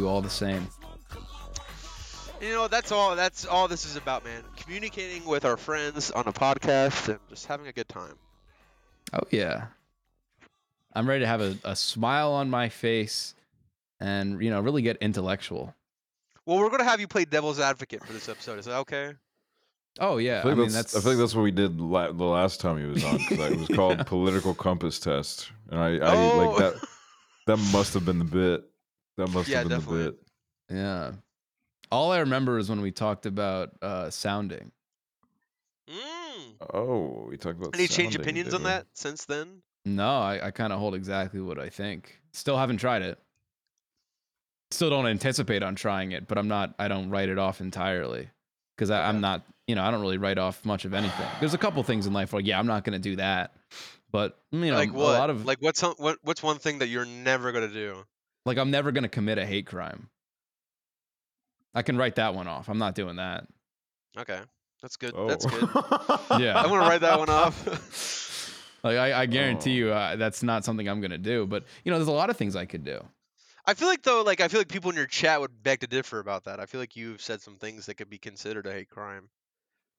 you all the same. You know, that's all. That's all this is about, man. Communicating with our friends on a podcast and just having a good time. Oh yeah. I'm ready to have a, a smile on my face and you know really get intellectual. Well, we're gonna have you play devil's advocate for this episode. Is that okay? Oh yeah. I, feel I like mean that's, that's I feel like that's what we did la- the last time he was on. 'cause, like, it was called political compass test, and I, I Oh. like that. That must have been the bit. That must Yeah, have been definitely. the bit. yeah. All I remember is when we talked about uh sounding. Mm. Oh, we talked about. Any change opinions on that since then? No, I, I kind of hold exactly what I think. Still haven't tried it. Still don't anticipate on trying it, but I'm not. I don't write it off entirely because Okay. I'm not. You know, I don't really write off much of anything. There's a couple things in life where yeah, I'm not going to do that. But you know, like a lot of like what's what? What's one thing that you're never gonna do? Like I'm never going to commit a hate crime. I can write that one off. I'm not doing that. Okay, that's good. Oh. That's good. Yeah. I'm gonna write that one off. Like I, I guarantee Oh. you, uh, that's not something I'm going to do. But you know, there's a lot of things I could do. I feel like though, like I feel like people in your chat would beg to differ about that. I feel like you've said some things that could be considered a hate crime.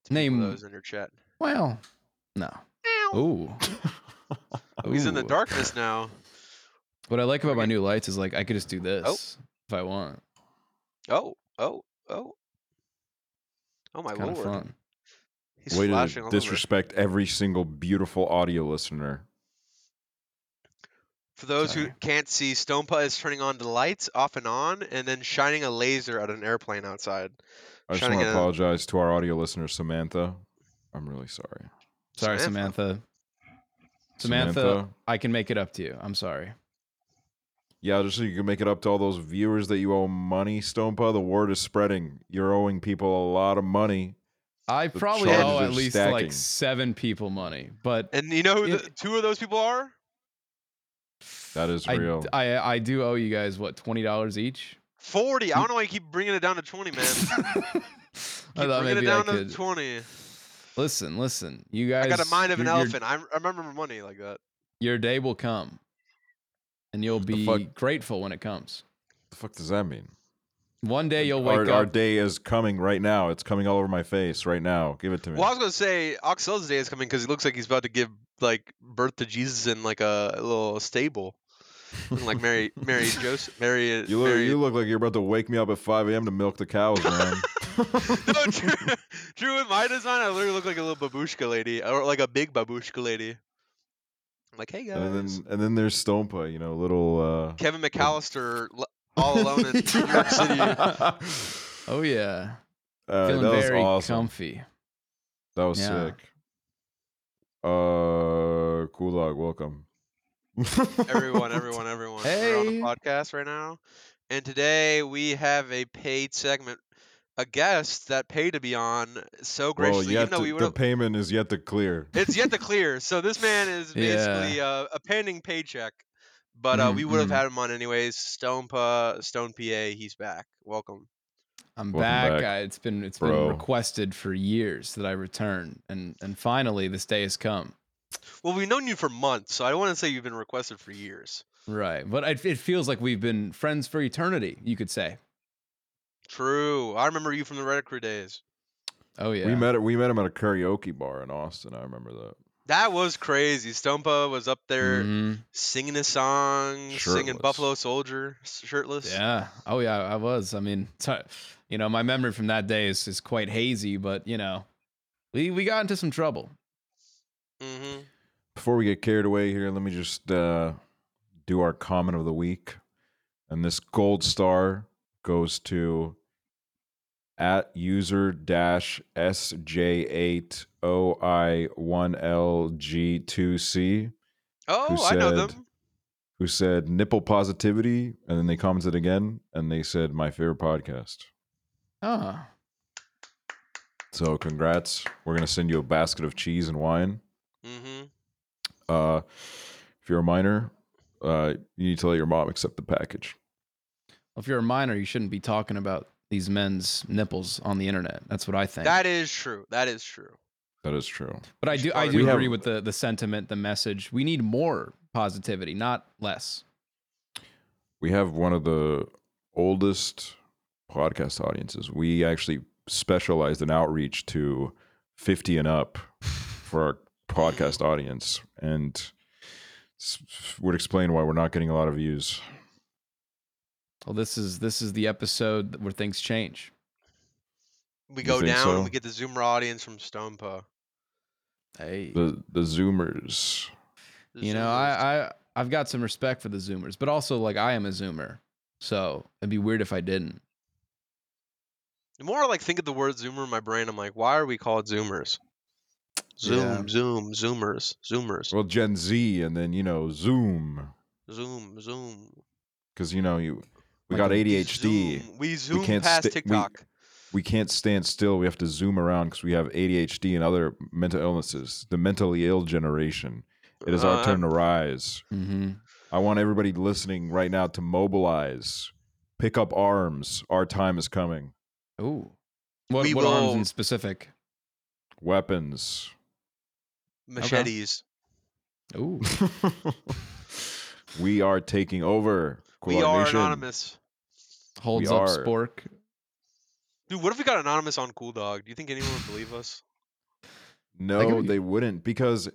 to Name- those in your chat. Well, no. Ooh. He's in the darkness now. What I like about my new lights is like I could just do oh. this if I want. Oh, oh, oh. Oh my Kind of lord. fun. He's Way flashing to all over. disrespect every single beautiful audio listener. For those who can't see, Stonepa is turning on the lights off and on, and then shining a laser at an airplane outside. I just want to get a- apologize to our audio listener, Samantha. I'm really sorry. Sorry, Samantha. Samantha. Samantha, I can make it up to you. I'm sorry. Yeah, just so you can make it up to all those viewers that you owe money, Stonepa. The word is spreading. You're owing people a lot of money. I The probably owe at least stacking. like seven people money, but And you know who It- the, two of those people are? That is real. I I do owe you guys what twenty dollars each. 40. I don't know why you keep bringing it down to 20, man. I Keep thought bringing it maybe down I could to 20. listen. Listen, you guys. I got a mind of an your- your- elephant. I, I remember money like that. Your day will come, and you'll be fuck? grateful when it comes. the fuck does that mean? One day you'll wake our up. Our day is coming right now. It's coming all over my face right now. Give it to me. Well, I was gonna say Oxel's day is coming because he looks like he's about to give like birth to Jesus in like a, little stable, Looking like Mary, Mary Joseph, Mary. You look, Mary... you look like you're about to wake me up at 5 a.m. to milk the cows, man. no, true, true. in my design, I literally look like a little babushka lady, or like a big babushka lady. I'm like, hey guys, and then and then there's Stonepa, you know, little. uh Kevin McAllister, all alone in New York City. oh yeah, Uh, feeling that was very awesome. comfy. That was Yeah. sick. Uh, cool dog, welcome. everyone, everyone, everyone. We're on a podcast right now, and today we have a paid segment, a guest that paid to be on so Well, graciously, yet even though to- we would the payment is yet to clear. It's yet to clear. So this man is Yeah. basically uh, a pending paycheck, but uh, Mhm, we would have mhm. had him on anyways. Stone Pa, Stone PA, he's back. Welcome. I'm Welcome back. back, I, it's been it's bro. been requested for years that I return, and and finally this day has come. Well, we've known you for months, so I don't want to say you've been requested for years. Right, but it, it feels like we've been friends for eternity. You could say. True. I remember you from the Reddit crew days. Oh yeah. We met we met him at a karaoke bar in Austin. I remember that. That was crazy. Stonepa was up there Mhm. singing a song, singing Buffalo Soldier, shirtless. Yeah. Oh yeah. I was. I mean, t- you know, my memory from that day is, is quite hazy, but you know, we we got into some trouble. hmm Before we get carried away here, let me just uh, do our comment of the week. And this gold star goes to at user dash SJ8OI1LG2C, Oh, Who I know said- them. who said nipple positivity. And then they commented again and they said, my favorite podcast. Oh. So congrats. We're going to send you a basket of cheese and wine. Mm-hmm. Uh, if you're a minor, uh, you need to let your mom accept the package. Well, if you're a minor, you shouldn't be talking about these men's nipples on the internet. That's what I think. That is true. That is true. That is true. but I do I do We agree have- with the the sentiment, the message. We need more positivity, not less. We have one of the oldest podcast audiences. We actually specialized in outreach to 50 and up for our podcast audience, and would explain why we're not getting a lot of views. Well, this is this is the episode where things change. We go down. so? and We get the Zoomer audience from Stonepa. Hey, The the Zoomers. The you know, I, I I've got some respect for the Zoomers, but also like I am a Zoomer, so it'd be weird if I didn't. The more I like think of the word Zoomer in my brain, I'm like, why are we called Zoomers? Zoom, Yeah. Zoom, Zoomers, Zoomers, Well, Gen Z, and then you know Zoom, Zoom, Zoom. because you know you we Like got a- We ADHD. Zoom, we zoom can't past sti- we- TikTok. we can't stand still. We have to zoom around because we have ADHD and other mental illnesses. The mentally ill generation. It is our Uh, turn to rise. Mm-hmm. I want everybody listening right now to mobilize, pick up arms. Our time is coming. Ooh, what We what arms in specific? Weapons. Machetes. Ooh, we are taking over. We are Nation. anonymous. Holds We up are. spork. Dude, what if we got anonymous on Cool Dog? Do you think anyone would believe us? No, be- they wouldn't because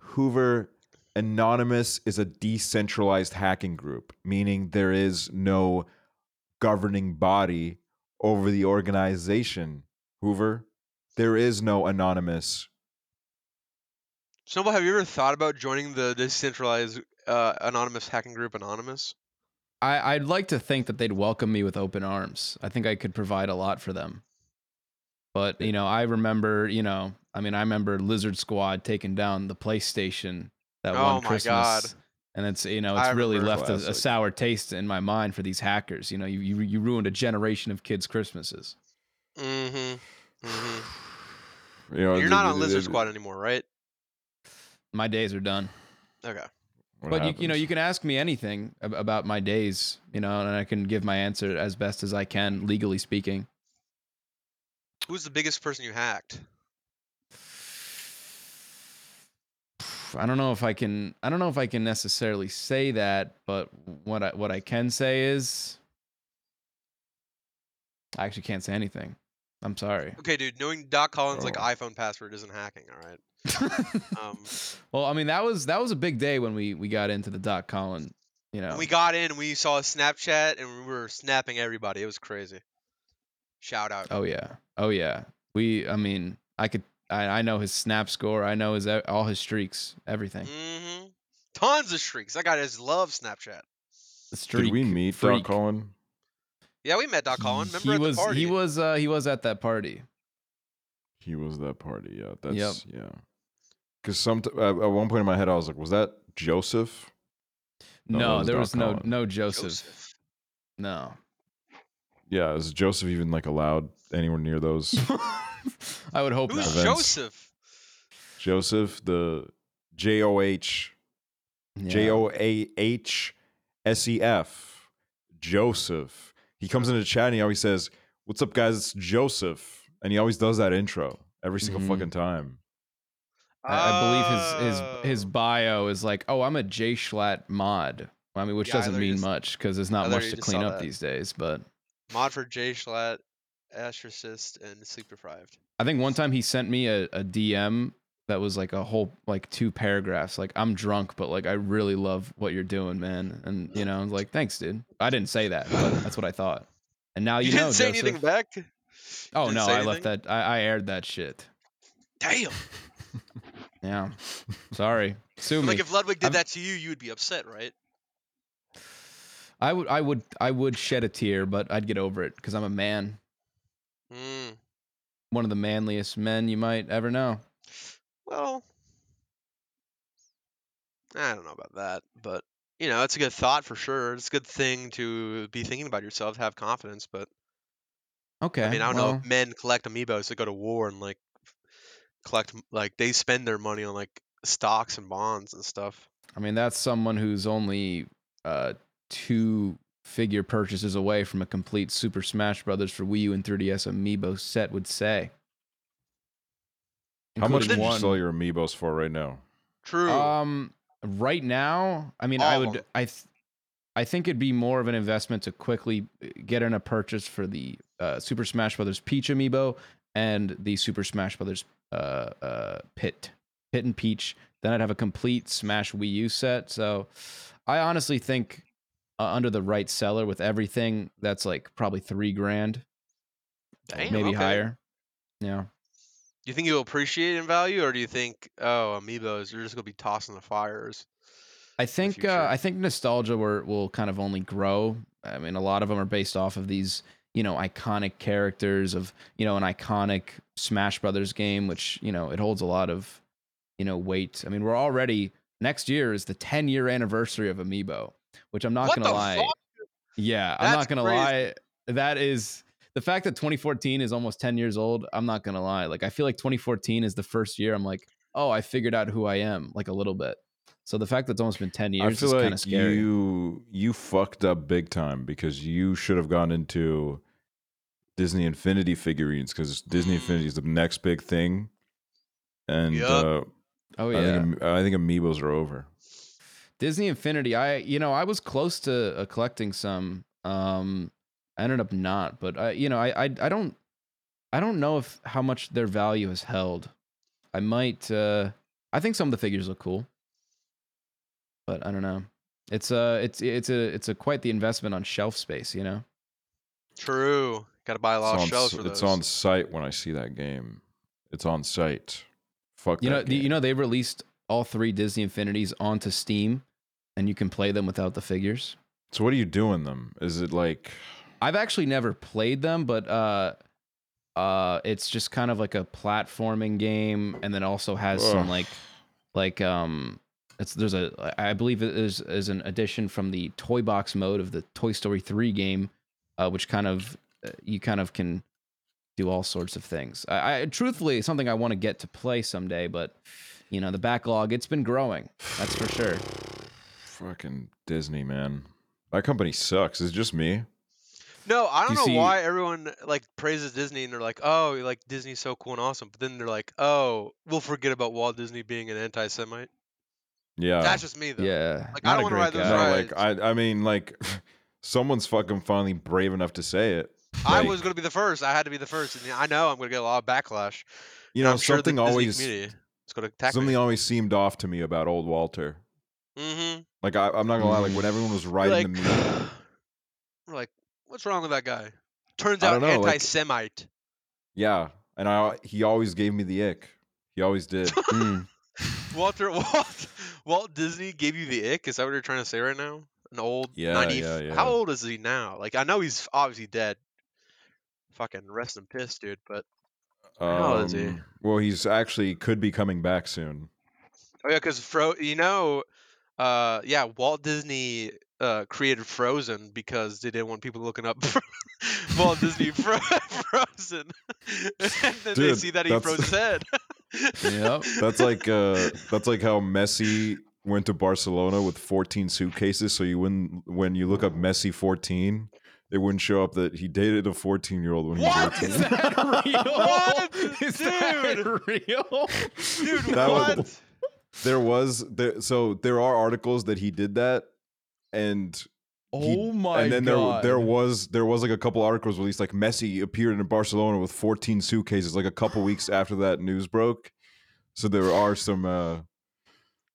Hoover Anonymous is a decentralized hacking group, meaning there is no governing body over the organization. Hoover, there is no anonymous. Snowball, have you ever thought about joining the decentralized uh, anonymous hacking group Anonymous? I I'd like to think that they'd welcome me with open arms. I think I could provide a lot for them. But you know, I remember, you know, I mean, I remember Lizard Squad taking down the PlayStation that Oh one my Christmas. God. And it's you know it's I really left a, a sour taste in my mind for these hackers. You know, you you, you ruined a generation of kids' Christmases. Mm-hmm. Mm-hmm. You know, You're not on Lizard Squad anymore, right? My days are done. Okay. What but you, you know, you can ask me anything ab- about my days, you know, and I can give my answer as best as I can, legally speaking. Who's the biggest person you hacked? I don't know if I can. I don't know if I can necessarily say that, but what I what I can say is, I actually can't say anything. I'm sorry. Okay, dude. Knowing Doc Collins' like Oh. iPhone password isn't hacking. All right. Um, well, I mean that was that was a big day when we we got into the dot Collins. You know, we got in, we saw a Snapchat and we were snapping everybody. It was crazy. Shout out. oh yeah, oh yeah. We, I mean, I could. I, I know his snap score. I know his e- all his streaks, everything. Mm-hmm. Tons of streaks. That guy just loves Snapchat. The streak. Did we meet freak. Doc Colin? Yeah, we met Doc Collin. Remember he at was the party? he was uh he was at that party. He was that party. Yeah, that's yeah. Because some t- at at one point in my head, I was like, "Was that Joseph?" No, No, was there Doc was no Collin. no Joseph. Joseph. No. Yeah, is Joseph even like allowed anywhere near those? I would hope Who's not. Events. Joseph? Joseph, the J O H Yeah. J O A H S E F, Joseph. He comes into the chat and he always says, "What's up, guys? It's Joseph," and he always does that intro every single Mhm. fucking time. I, I believe his his his Oh. bio is like, oh, I'm a J Schlatt mod. I mean, which Yeah, doesn't mean just- much because there's not much to clean up that. these days. But mod for J Schlatt, Astrocist, and Sleep Deprived. I think one time he sent me a, a DM that was like a whole like two paragraphs. Like I'm drunk, but like I really love what you're doing, man. And you know, I was like, thanks, dude. I didn't say that, but that's what I thought. And now you, you didn't say Joseph. anything back. Oh no, I left that. I, I aired that shit. Damn. Yeah, sorry. Sue me. Like if Ludwig did I'm- that to you, you would be upset, right? I would, I would, I would shed a tear, but I'd get over it because I'm a man, Mm. one of the manliest men you might ever know. Well, I don't know about that, but you know, it's a good thought for sure. It's a good thing to be thinking about yourself, have confidence. But Okay. I mean, I don't know if men collect amiibos to go to war and like collect like they spend their money on like stocks and bonds and stuff. I mean, that's someone who's only uh, two figure purchases away from a complete Super Smash Brothers for Wii U and 3DS amiibo set would say. How much Including did you sell your amiibos for right now? True. Um, right now, I mean, I All of would. I, th- I think it'd be more of an investment to quickly uh, get in a purchase for the uh, Super Smash Brothers Peach amiibo and the Super Smash Brothers uh, uh, Pit, Pit and Peach. Then I'd have a complete Smash Wii U set. So I honestly think uh, under the right seller with everything, that's like probably three grand, Damn, maybe okay. higher. Yeah. You think you'll appreciate in value, or do you think, oh, amiibos, you're just gonna be tossing the fires? I think uh, I think nostalgia will, will kind of only grow. I mean, a lot of them are based off of these, you know, iconic characters of, you know, an iconic Smash Brothers game, which you know it holds a lot of, you know, weight. I mean, we're already next year is the 10 year anniversary of Amiibo, which I'm not What gonna lie. fuck? Yeah, I'm not gonna crazy. lie. That is the fact that 2014 is almost 10 years old. I'm not gonna lie. Like I feel like 2014 is the first year I'm like, oh, I figured out who I am, like a little bit. So the fact that it's almost been 10 years I feel is kind like of scary. you you fucked up big time because you should have gone into Disney Infinity figurines because Disney Infinity is the next big thing, and Yup. uh, oh I yeah, think I think amiibos are over. Disney Infinity. I you know I was close to uh, collecting some. Um, I ended up not, but I you know I I I don't I don't know if how much their value has held. I might. uh I think some of the figures look cool, but I don't know. It's uh it's it's a it's a quite the investment on shelf space, you know. True. Got to buy a lot it's of on, shells s- for those. it's on site when I see that game. It's on site. Fuck You know, that the, game. you know they released all three Disney Infinities onto Steam, and you can play them without the figures. So what are you doing them? Is it like I've actually never played them, but uh, uh, it's just kind of like a platforming game, and then also has some like, like um, it's there's a I believe it is is an addition from the toy box mode of the Toy Story three game, uh, which kind of uh, you kind of can do all sorts of things. I, I truthfully it's something I want to get to play someday, but you know the backlog it's been growing. That's for sure. fucking Disney, man? That company sucks. Is it just me? No, I don't You know see- why everyone like praises Disney and they're like, "Oh, like Disney's so cool and awesome," but then they're like, "Oh, we'll forget about Walt Disney being an anti-Semite." Yeah. That's just me though. Yeah, Like, I don't a wanna great ride those guy. no, rides. like I I mean like someone's fucking finally brave enough to say it. I was gonna be the first. I had to be the first, and I know I'm gonna get a lot of backlash. you know I'm sure something Disney always community is gonna something me. always seemed off to me about old Walter. Mm-hmm. Like I, I'm not gonna lie, like when everyone was writing like, the meme, like, what's wrong with that guy? Turns out know, anti-Semite. yeah, and I he always gave me the ick. He always did. Mm. Walter Walt Walt Disney gave you the ick. Is that what you're trying to say right now? An old Yeah, 90 yeah, yeah. How old is he now? Like I know he's obviously dead. Fucking rest in piss, dude. But How old is he? Um, Well, he's actually could be coming back soon. oh yeah, because Fro, you know, uh, yeah, Walt Disney uh created Frozen because they didn't want people looking up Walt Disney Fro- Frozen, and then they see that he that's- froze his head. Yep. That's like uh that's like how Messi went to Barcelona with 14 suitcases. So you wouldn't when you look up Messi 14, it wouldn't show up that he dated a 14 year old when he was What? 18. Is that real? What? Is that real? Dude, That was- what? There was there so there are articles that he did that and he- oh my and then god! there there was there was like a couple articles released like Messi appeared in Barcelona with 14 suitcases like a couple weeks after that news broke. So there are some uh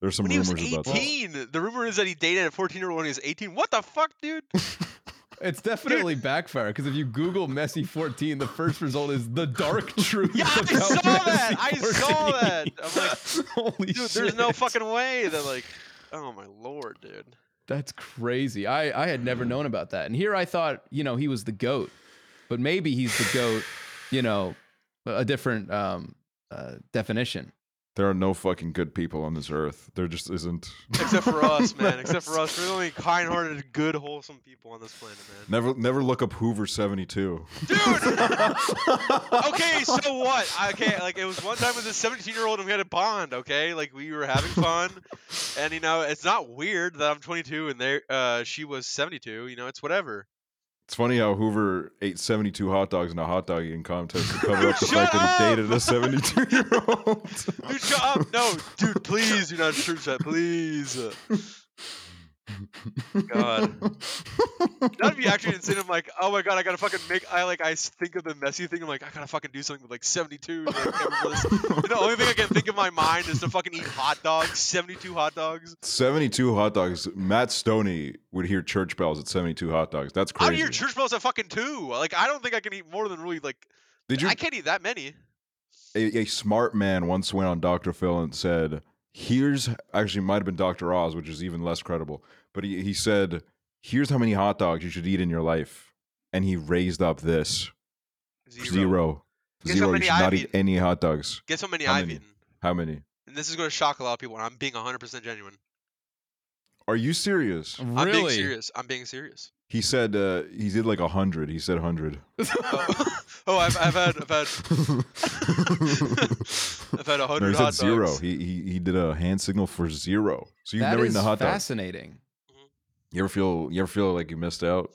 there's some when he was rumors about that. 18, the rumor is that he dated a 14 year old when he was 18. What the fuck, dude? It's definitely backfire because if you Google Messi 14, the first result is the dark truth. Yeah, I about saw that. Messi I saw that. I'm like, holy Dude, shit. there's no fucking way that like, oh my lord, dude. That's crazy. I I had never known about that, and here I thought you know he was the goat, but maybe he's the goat. You know, a different um uh, definition. There are no fucking good people on this earth. There just isn't. Except for us, man. Except for us, we're the only kind-hearted, good, wholesome people on this planet, man. Never never look up Hoover 72. Dude. okay, so what? Okay, like it was one time with a 17-year-old and we had a bond. Okay, like we were having fun, and you know it's not weird that I'm 22 and there, uh, she was 72. You know, it's whatever. It's funny how Hoover ate 72 hot dogs in a hot dog eating contest to cover up the fact that he dated a 72 year old. Dude, shut up! No, dude, please do not church that, please. God. That'd be actually insane. I'm like, oh my god, I gotta fucking make. I like, I think of the Messi thing. I'm like, I gotta fucking do something with like 72. Like, the only thing I can think in my mind is to fucking eat hot dogs. 72 hot dogs. 72 hot dogs. Matt Stonie would hear church bells at 72 hot dogs. That's crazy. hear church bells at fucking two. Like, I don't think I can eat more than really like. Did you? I can't eat that many. A, a smart man once went on Dr. Phil and said, "Here's actually might have been Dr. Oz, which is even less credible." But he he said, "Here's how many hot dogs you should eat in your life," and he raised up this Zero. zero. Guess Zero. You should I've not eat any hot dogs. Guess how many How I've many? eaten? How many? And this is going to shock a lot of people. And I'm being 100% genuine. Are you serious? Really? I'm being serious. I'm being serious. He said uh, he did like a hundred. He said hundred. Oh, oh I've, I've had I've had I've had a no, hundred he hot said zero. dogs. He, he he did a hand signal for zero. So you've That never eaten a hot dog. fascinating. You ever feel you ever feel like you missed out?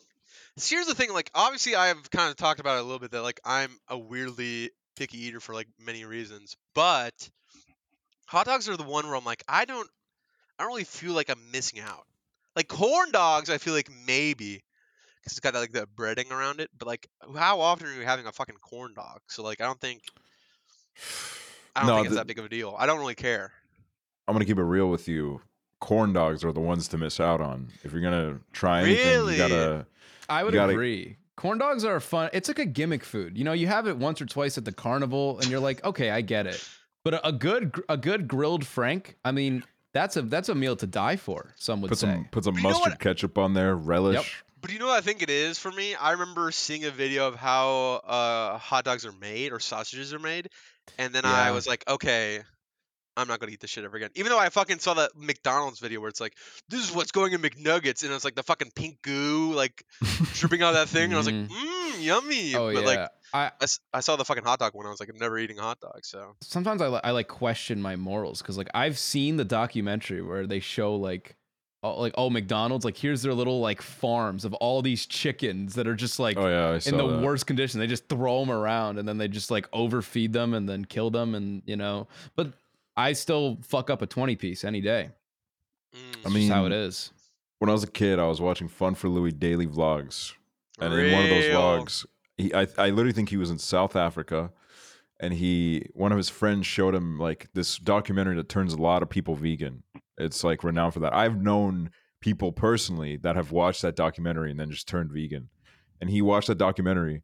So here's the thing, like obviously I've kind of talked about it a little bit that like I'm a weirdly picky eater for like many reasons, but hot dogs are the one where I'm like I don't I don't really feel like I'm missing out. Like corn dogs, I feel like maybe because it's got like the breading around it, but like how often are you having a fucking corn dog? So like I don't think I don't No, think it's the- that big of a deal. I don't really care. I'm gonna keep it real with you. Corn dogs are the ones to miss out on. If you're gonna try anything, Really? you gotta. I would You gotta- agree. Corn dogs are fun. It's like a gimmick food. You know, you have it once or twice at the carnival, and you're like, okay, I get it. But a, a good a good grilled frank, I mean, that's a that's a meal to die for. Some would Put say. some put some you mustard ketchup on there, relish. Yep. But you know what I think it is for me? I remember seeing a video of how uh, hot dogs are made or sausages are made, and then I was like, okay, I'm not gonna eat this shit ever again. Even though I fucking saw that McDonald's video where it's like, this is what's going in McNuggets, and it's like the fucking pink goo like dripping out of that thing, and I was like, mmm, yummy. oh but yeah. like, I I, s- I saw the fucking hot dog one, I was like, I'm never eating a hot dog. So sometimes I, I like question my morals because like I've seen the documentary where they show like oh, like oh McDonald's like here's their little like farms of all these chickens that are just like Oh yeah, in the that. worst condition. They just throw them around and then they just like overfeed them and then kill them and you know. But I still fuck up a twenty piece any day. mm. I mean, just how it is. when I was a kid, I was watching Fun for Louis daily vlogs, and in one of those vlogs, he I, I literally think he was in South Africa, and he one of his friends showed him like this documentary that turns a lot of people vegan. It's like renowned for that. I've known people personally that have watched that documentary and then just turned vegan, and he watched that documentary,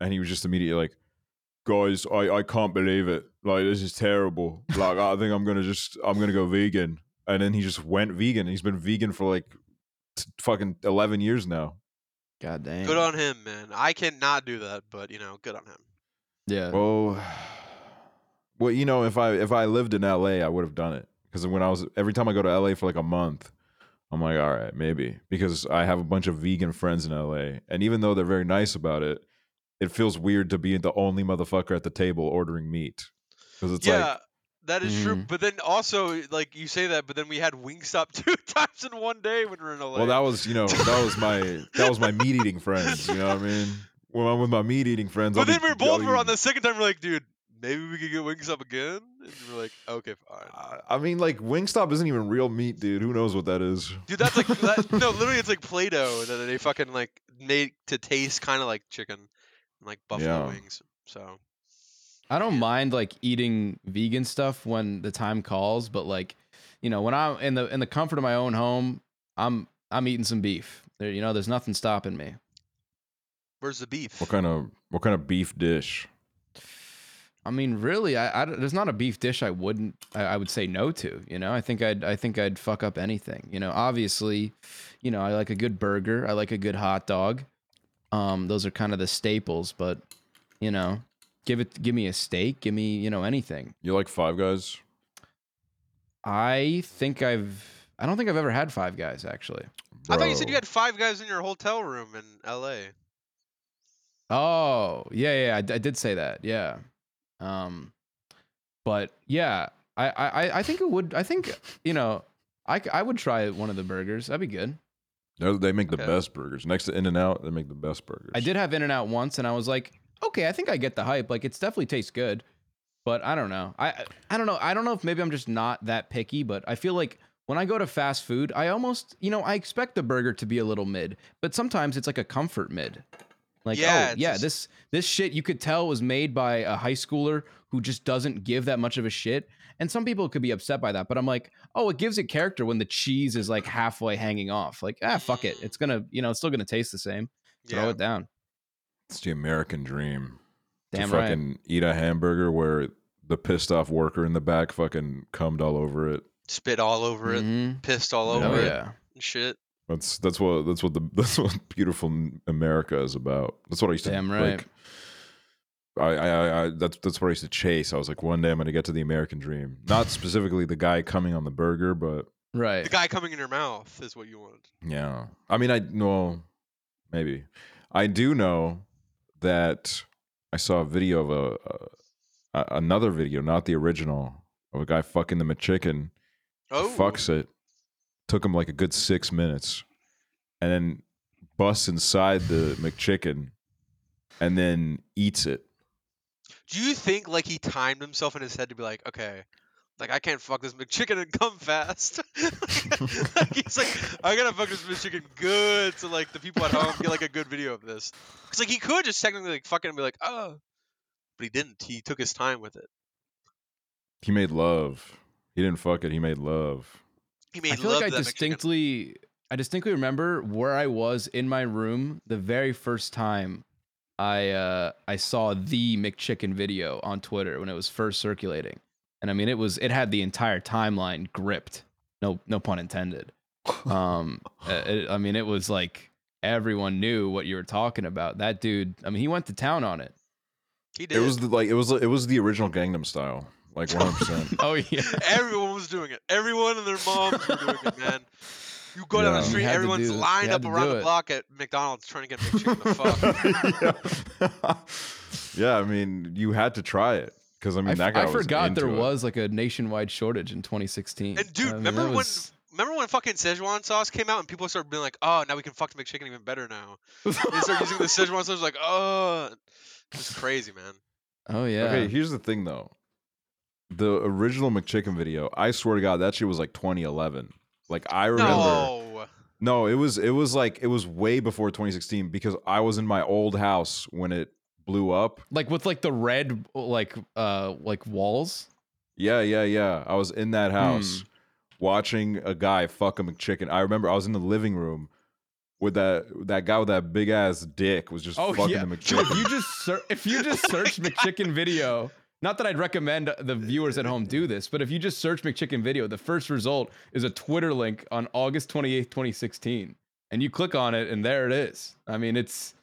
and he was just immediately like. Guys, I, I can't believe it. Like this is terrible. Like I think I'm gonna just I'm gonna go vegan. And then he just went vegan. He's been vegan for like t- fucking 11 years now. God damn. good on him, man. I cannot do that, but you know, good on him. yeah. Well, well, you know, if I if I lived in LA, I would have done it because when I was every time I go to LA for like a month, I'm like, all right, maybe because I have a bunch of vegan friends in LA, and even though they're very nice about it, it feels weird to be the only motherfucker at the table ordering meat because it's yeah, like that is true. Mhm. But then also, like you say that, but then we had Wingstop two times in one day when we were in LA. Well, that was you know that was my that was my meat eating friends. You know what I mean? When I'm with my meat eating friends, but I'll then be- we were both were on the second time. We're like, dude, maybe we could get Wingstop again. And we're like, okay, fine. I- I mean, like Wingstop isn't even real meat, dude. Who knows what that is? Dude, that's like that, no, literally, it's like Play-Doh that they fucking like made to taste kind of like chicken, and like buffalo Yeah. wings. So I don't mind like eating vegan stuff when the time calls, but like, you know, when I'm in the in the comfort of my own home, I'm I'm eating some beef. There, you know, there's nothing stopping me. where's the beef? What kind of what kind of beef dish? I mean, really, I, I there's not a beef dish I wouldn't I, I would say no to. You know, I think I'd I think I'd fuck up anything. You know, obviously, you know, I like a good burger. I like a good hot dog. Um, those are kind of the staples, but you know, give it give me a steak, give me you know anything. You like Five Guys? I think I've I don't think I've ever had Five Guys actually. I thought you said you had five guys in your hotel room in L.A. Oh, yeah, yeah, I did say that. Yeah. Um, but yeah, I, I, I think it would. I think you know, I, I would try one of the burgers. That'd be good. They're- They make the Okay. best burgers. Next to In and Out, they make the best burgers. I did have In and Out once, and I was like, okay, I think I get the hype. Like, it's definitely tastes good, but I don't know. I, I- don't know. I don't know if maybe I'm just not that picky, but I feel like when I go to fast food, I almost, you know, I expect the burger to be a little mid, but sometimes it's like a comfort mid. Like, Yeah, oh yeah, just- this this shit you could tell was made by a high schooler who just doesn't give that much of a shit. And some people could be upset by that, but I'm like, oh, it gives it character when the cheese is like halfway hanging off. Like, ah, fuck it. It's gonna, you know, it's still gonna taste the same. Throw it down. It's the American dream. To right. fucking eat a hamburger where the pissed off worker in the back fucking cummed all over it. Spit all over it, Mhm. pissed all over Oh it, yeah. and shit. That's that's what that's what the that's what beautiful America is about. That's what I used to Damn right. like. I, I, I, I that's that's what I used to chase. I was like, one day I'm gonna get to the American dream. Not specifically the guy coming on the burger, but Right. The guy coming in your mouth is what you wanted. yeah. I mean, I no, maybe I do know that I saw a video of a, a another video, not the original, of a guy fucking the McChicken. Oh, fucks it. Took him like a good six minutes, and then busts inside the McChicken, and then eats it. Do you think like he timed himself in his head to be like, okay, like I can't fuck this McChicken and come fast? like, he's like, I gotta fuck this McChicken good, so like the people at home get like a good video of this. Cause like he could just technically like fucking be like, oh, but he didn't. He took his time with it. He made love. He didn't fuck it. He made love. He made I feel love like I to that McChicken. distinctly I distinctly remember where I was in my room the very first time I uh I saw the McChicken video on Twitter when it was first circulating. And I mean it was it had the entire timeline gripped. No no pun intended. Um it, I mean it was like everyone knew what you were talking about. That dude, I mean he went to town on it. He did. It was the, like it was it was the original Gangnam Style, like one hundred percent. Oh yeah. Everyone was doing it. Everyone and their moms were doing it, man. You go down the street, everyone's do it. You lined up around the block at McDonald's trying to get a McChicken the fuck. yeah. yeah, I mean, you had to try it because I mean I, that guy. I was forgot there it. was like a nationwide shortage in 2016. And dude, I mean, remember that when remember when fucking Szechuan sauce came out and people started being like, "Oh, now we can fuck the McChicken even better now." they started using the Szechuan sauce like, "Oh, it's crazy, man." Oh yeah. Okay, here's the thing though. The original McChicken video, I swear to God, that shit was like 2011. Like I remember. No. No, it was it was like it was way before 2016 because I was in my old house when it blew up. like with like the red like uh like walls. Yeah, yeah, yeah. I was in that house Hmm. watching a guy fuck a McChicken. I remember I was in the living room with that that guy with that big ass dick was just Oh fucking yeah. the McChicken. If you just ser- if you just search McChicken video, not that I'd recommend the viewers at home do this, but if you just search McChicken video, the first result is a Twitter link on August 28th, 2016. And you click on it and there it is. I mean, it's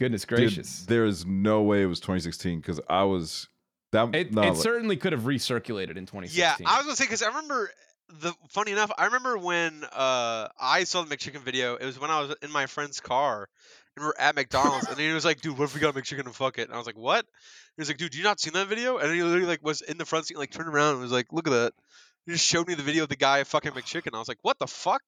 goodness Dude, gracious. there is no way it was 2016 because I was that. it no, it like- certainly could have recirculated in 2016. Yeah, I was gonna say because I remember the funny enough, I remember when uh I saw the McChicken video. It was when I was in my friend's car and we're at McDonald's, and he was like, "Dude, what if we got a McChicken and fuck it?" And I was like, "What?" He was like, "Dude, you not seen that video?" And he literally like was in the front seat, like turned around and was like, "Look at that." He just showed me the video of the guy fucking McChicken. I was like, "What the fuck?"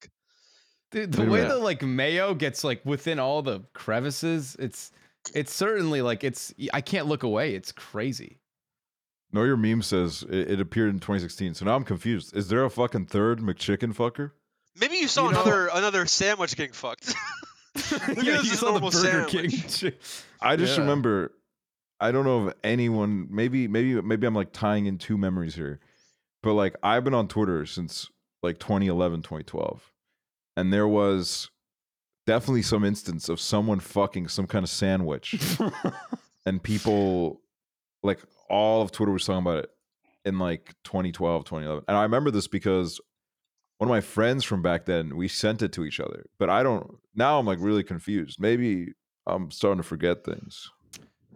Dude, the way minute. the like mayo gets like within all the crevices, it's it's certainly like it's I can't look away. It's crazy. No, your meme says it, it appeared in 2016. So now I'm confused. Is there a fucking third McChicken fucker? Maybe you saw You know- another another sandwich getting fucked. yeah, you saw the Burger sandwich. King. I just Yeah. remember. I don't know if anyone. Maybe, maybe, maybe I'm like tying in two memories here, but like I've been on Twitter since like 2011, 2012, and there was definitely some instance of someone fucking some kind of sandwich, and people like all of Twitter was talking about it in like 2012, 2011, and I remember this because one of my friends from back then we sent it to each other, but I don't. Now I'm like really confused. Maybe I'm starting to forget things.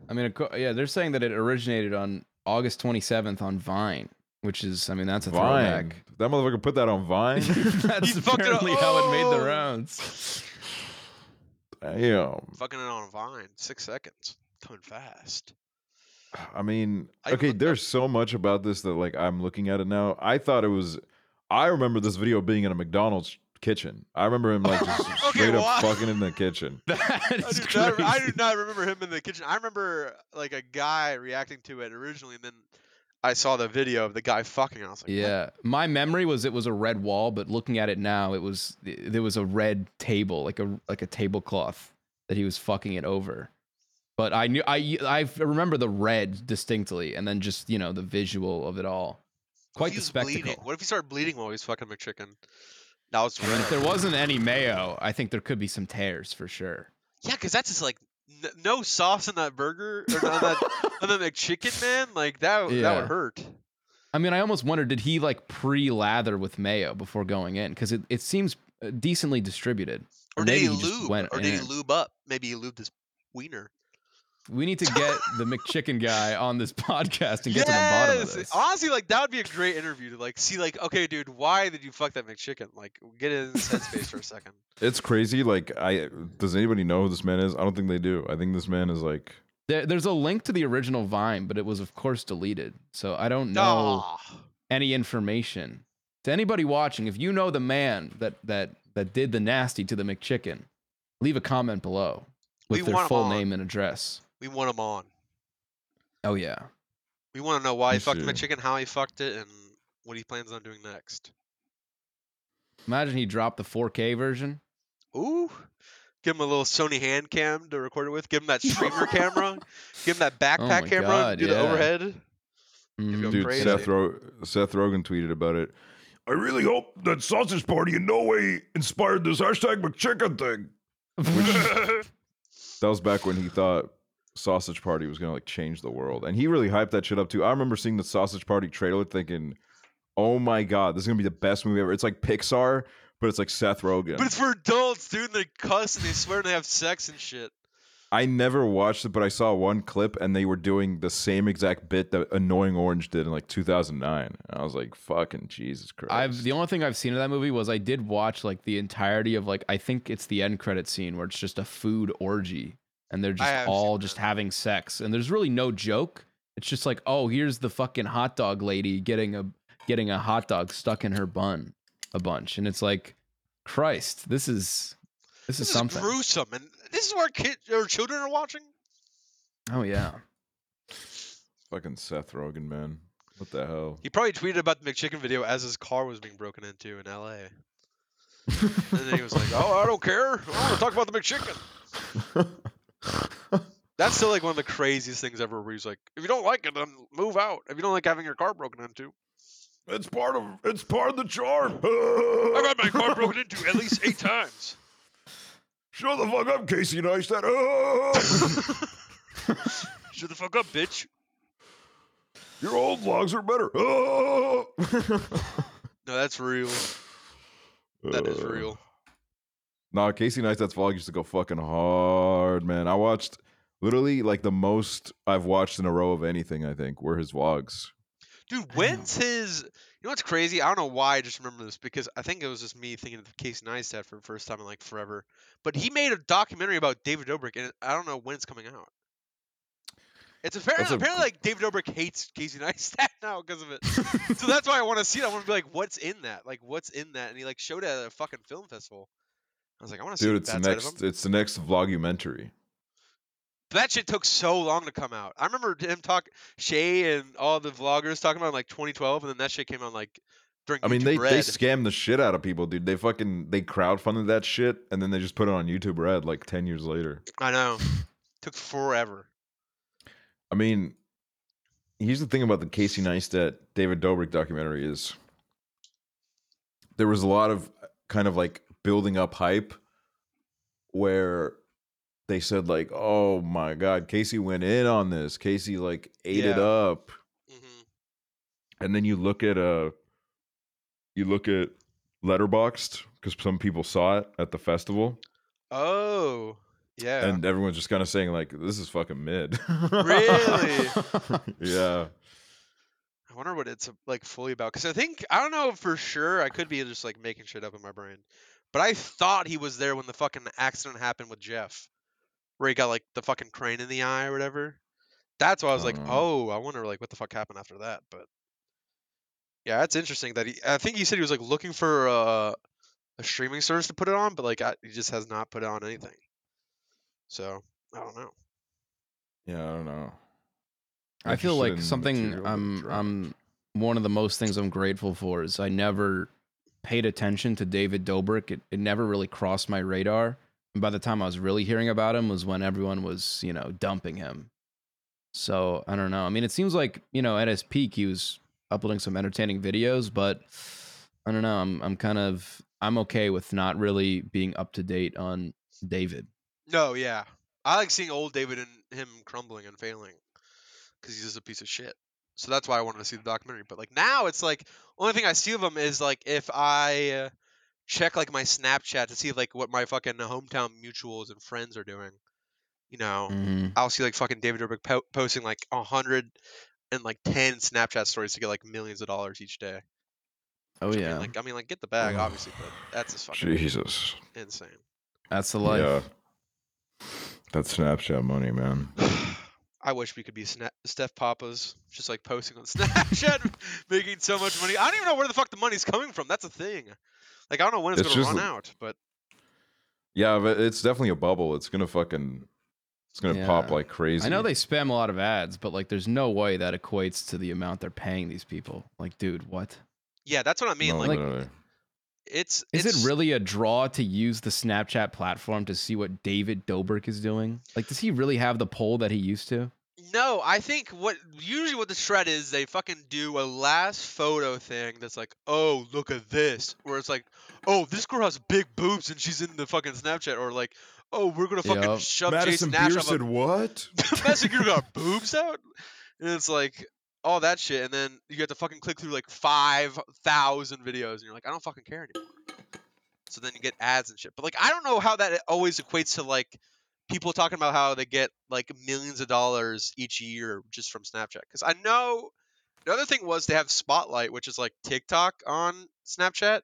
I mean, yeah, they're saying that it originated on August 27th on Vine, which is, I mean, that's a Vine. throwback. That motherfucker put that on Vine. that's He fucked it apparently how it made the Oh! rounds. Damn. Fucking it on Vine, six seconds, coming fast. I mean, I okay, looked there's so much about this that like I'm looking at it now. I thought it was. I remember this video being in a McDonald's kitchen. I remember him like just Okay, straight well, up I- fucking in the kitchen. I That's do, not, I do not remember him in the kitchen. I remember like a guy reacting to it originally, and then I saw the video of the guy fucking. I was like, what? Yeah, my memory was it was a red wall, but looking at it now, it was there was a red table, like a like a tablecloth that he was fucking it over. But I knew I I remember the red distinctly, and then just you know the visual of it all. What Quite he the was bleeding? spectacle. What if he started bleeding while he was fucking McChicken? Now it's red. if there wasn't any mayo, I think there could be some tears for sure. Yeah, because that's just like no sauce in that burger or on that on the McChicken, man. Like that, that would hurt. I mean, I almost wondered did he like pre-lather with mayo before going in because it, it seems uh, decently distributed. Or, Or did he he lube? went Or did he lube up? Maybe he lubed his wiener. We need to get the McChicken guy on this podcast and get to the bottom of this. Honestly, like that would be a great interview to like see, like, okay, dude, why did you fuck that McChicken? Like, get in his headspace for a second. It's crazy. Like, I does anybody know who this man is? I don't think they do. I think this man is like There, there's a link to the original Vine, but it was of course deleted. So I don't know Aw. any information. To anybody watching, if you know the man that that that did the nasty to the McChicken, leave a comment below with We their full name and address. We want him on. Oh yeah. We want to know why he fucked too. McChicken, how he fucked it, and what he plans on doing next. Imagine he dropped the 4K version. Ooh. Give him a little Sony hand cam to record it with. Give him that streamer camera. Give him that backpack my camera. God, do the yeah. overhead. Mhm. dude. crazy. Seth Ro- Seth Rogen tweeted about it. I really hope that sausage party in no way inspired this hashtag McChicken thing. That was back when he thought Sausage Party was gonna like change the world, and he really hyped that shit up too. I remember seeing the Sausage Party trailer, thinking, "Oh my god, this is gonna be the best movie ever." It's like Pixar, but it's like Seth Rogen. But it's for adults, dude. And they cuss and they swear and they have sex and shit. I never watched it, but I saw one clip, and they were doing the same exact bit that Annoying Orange did in like 2009. And I was like, "Fucking Jesus Christ!" I've the only thing I've seen of that movie was I did watch like the entirety of like I think it's the end credit scene where it's just a food orgy and they're just all just that. having sex and there's really no joke. It's just like, oh, here's the fucking hot dog lady getting a getting a hot dog stuck in her bun a bunch and it's like, Christ, this is this, This is is something. gruesome, and this is where kids or children are watching. oh yeah. fucking Seth Rogen, man. What the hell? He probably tweeted about the McChicken video as his car was being broken into in L.A. And then he was like, "Oh, I don't care. I want to talk about the McChicken." That's still like one of the craziest things ever. Where he's like, "If you don't like it, then move out. If you don't like having your car broken into, It's part of it's part of the charm. I've had my car broken into at least eight times." Shut the fuck up, Casey Neistat. Shut the fuck up, bitch. Your old vlogs are better. No, that's real. That is Uh, real. Nah, Casey Neistat's vlog used to go fucking hard, man. I watched literally like the most I've watched in a row of anything. I think were his vlogs. Dude, when's his? You know what's crazy? I don't know why I just remember this because I think it was just me thinking of Casey Neistat for the first time in like forever. But he made a documentary about David Dobrik, and I don't know when it's coming out. It's apparently, a- apparently like David Dobrik hates Casey Neistat now because of it. so that's why I want to see it. I want to be like, what's in that? Like, what's in that? And he like showed it at a fucking film festival. I was like, I want to see Dude, it's the bad side of next. It's the next vlogumentary. That shit took so long to come out. I remember him talk Shay and all the vloggers talking about like 2012, and then that shit came out like during. I mean, YouTube they Red. they scam the shit out of people, dude. They fucking they crowdfunded that shit and then they just put it on YouTube Red like ten years later. I know. Took forever. I mean, here's the thing about the Casey Neistat David Dobrik documentary is there was a lot of uh, kind of like building up hype where they said like, "Oh my god, Casey went in on this. Casey like ate it Yeah. up." hmm And then you look at uh you look at Letterboxd because some people saw it at the festival Oh, yeah. and everyone's just kind of saying like, "This is fucking mid." Really? yeah. I wonder what it's like fully about. Because I think I don't know for sure. I could be just like making shit up in my brain, but I thought he was there when the fucking accident happened with Jeff, where he got like the fucking crane in the eye or whatever. That's why I was like, Oh. oh, I wonder like what the fuck happened after that. But yeah, that's interesting that he. I think he said he was like looking for uh, a streaming service to put it on, but like I, he just has not put it on anything. So I don't know. Yeah, I don't know. I feel like something I'm dropped. I'm one of the most things I'm grateful for is I never paid attention to David Dobrik. It it never really crossed my radar. And by the time I was really hearing about him was when everyone was, you know, dumping him. So I don't know. I mean, it seems like, you know, at his peak he was uploading some entertaining videos, but I don't know. I'm I'm kind of I'm okay with not really being up to date on David. No, yeah. I like seeing old David and him crumbling and failing because he's just a piece of shit. So that's why I wanted to see the documentary. But like now, it's like only thing I see of them is like if I uh, check like my Snapchat to see like what my fucking hometown mutuals and friends are doing. You know, Mhm. I'll see like fucking David Dobrik po- posting like a hundred and like ten Snapchat stories to get like millions of dollars each day. Oh Which, I yeah. mean, like I mean, like get the bag, Ugh. obviously, but that's just fucking Jesus. insane. That's the life. Yeah. That's Snapchat money, man. I wish we could be Sna- Steph Papas, just like posting on Snapchat, making so much money. I don't even know where the fuck the money's coming from. That's a thing. Like I don't know when it's, It's gonna just run l- out, but Yeah, but it's definitely a bubble. It's gonna fucking it's gonna pop like crazy. I know they spam a lot of ads, but like, there's no way that equates to the amount they're paying these people. Like, dude, what? yeah, that's what I mean. No, like literally. it's Is it's, it really a draw to use the Snapchat platform to see what David Dobrik is doing? Like, does he really have the pull that he used to? No, I think what usually what the shred is, they fucking do a last photo thing that's like, oh look at this, where it's like, oh this girl has big boobs and she's in the fucking Snapchat, or like, oh we're gonna fucking Yup. shove Madison Jason Nash Pierce off a said what? Madison Gear got boobs out, and it's like all that shit, and then you have to fucking click through like five thousand videos, and you're like, I don't fucking care anymore. So then you get ads and shit, but like I don't know how that always equates to like people talking about how they get like millions of dollars each year just from Snapchat. Because I know the other thing was they have Spotlight, which is like TikTok on Snapchat.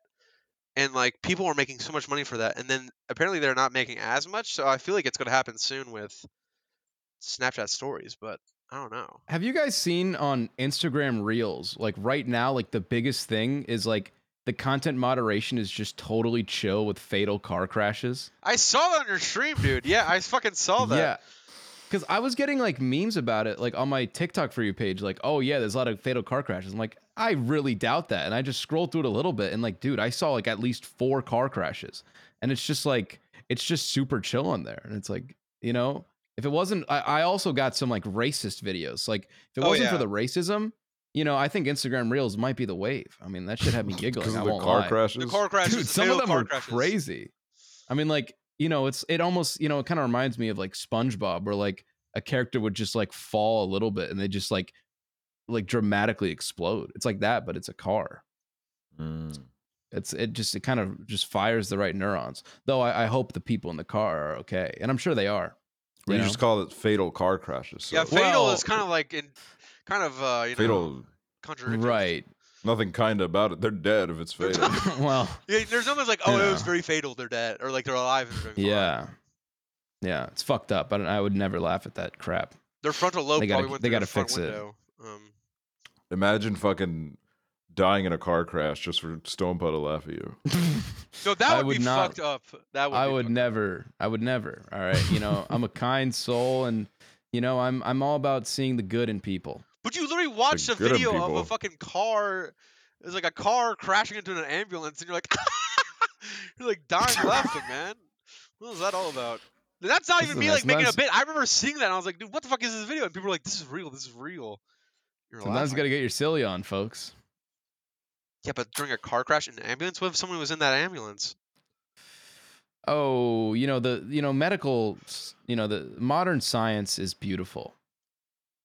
And like people were making so much money for that, and then apparently they're not making as much. So I feel like it's going to happen soon with Snapchat stories, but I don't know. Have you guys seen on Instagram Reels? Like, right now, like, the biggest thing is like the content moderation is just totally chill with fatal car crashes. I saw that on your stream, dude. Yeah, I fucking saw that. Yeah. Because I was getting like memes about it, like on my TikTok for you page, like, oh yeah, there's a lot of fatal car crashes. I'm like, I really doubt that. And I just scrolled through it a little bit and like, dude, I saw like at least four car crashes. And it's just like, it's just super chill on there. And it's like, you know, if it wasn't, I, I also got some like racist videos. Like, if it Oh, wasn't yeah. for the racism, you know, I think Instagram Reels might be the wave. I mean, that should have me giggling. I of the won't car lie. crashes. The car crashes, Dude, the some of them are crashes. crazy. I mean, like you know, it's it almost you know it kind of reminds me of like SpongeBob, where like a character would just like fall a little bit and they just like like dramatically explode. It's like that, but it's a car. Mm. It's it just it kind of just fires the right neurons. Though I, I hope the people in the car are okay, and I'm sure they are. We you know? just call it fatal car crashes. So Yeah, fatal Well- is kind of like in, kind of uh, you know, fatal. contradictory. right. Nothing kind of about it. They're dead if it's fatal. well, Yeah, there's nothing like, oh, it was very fatal. They're dead, or like they're alive and they're fine. yeah, yeah, it's fucked up. I, don't, I would never laugh at that crap. Their frontal lobe They gotta- probably went they gotta the front fix it. window. Um, Imagine fucking dying in a car crash just for Stonepa to laugh at you. no, that would, would be not- fucked up. That would. I be would fucked up. never. I would never. All right. You know, I'm a kind soul and you know, I'm I'm all about seeing the good in people. But you literally watched a video of a fucking car. It's like a car crashing into an ambulance, and you're like, you're like dying laughing, man. What was that all about? And That's not even me like making nice- a bit. I remember seeing that, and I was like, dude, what the fuck is this video? And people were like, this is real. This is real. You're Sometimes you got to get your silly on, folks. Yeah, but during a car crash in an ambulance, what if someone was in that ambulance? Oh, you know the you know medical, you know the modern science is beautiful.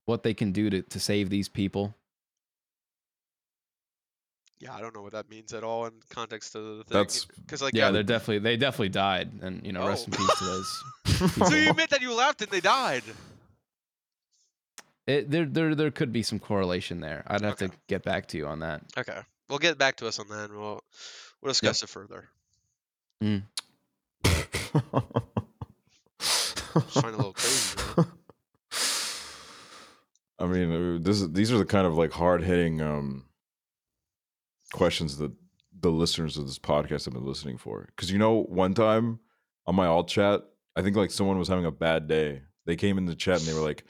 What they can do to to save these people. Yeah, I don't know what that means at all in context of the thing. That's- because like yeah, yeah, they're definitely they definitely died, and you know rest in Oh. peace to those. so you people. admit that you laughed and they died. It, there there there could be some correlation there. I'd have to get back to you on that. Okay, we'll get back to us on that. and We'll we'll discuss it further. Mm. Just find a little crazy. I mean, uh, this is, these are the kind of like hard hitting um, questions that the listeners of this podcast have been listening for. Because you know, one time on my alt chat, I think like someone was having a bad day. They came in the chat and they were like,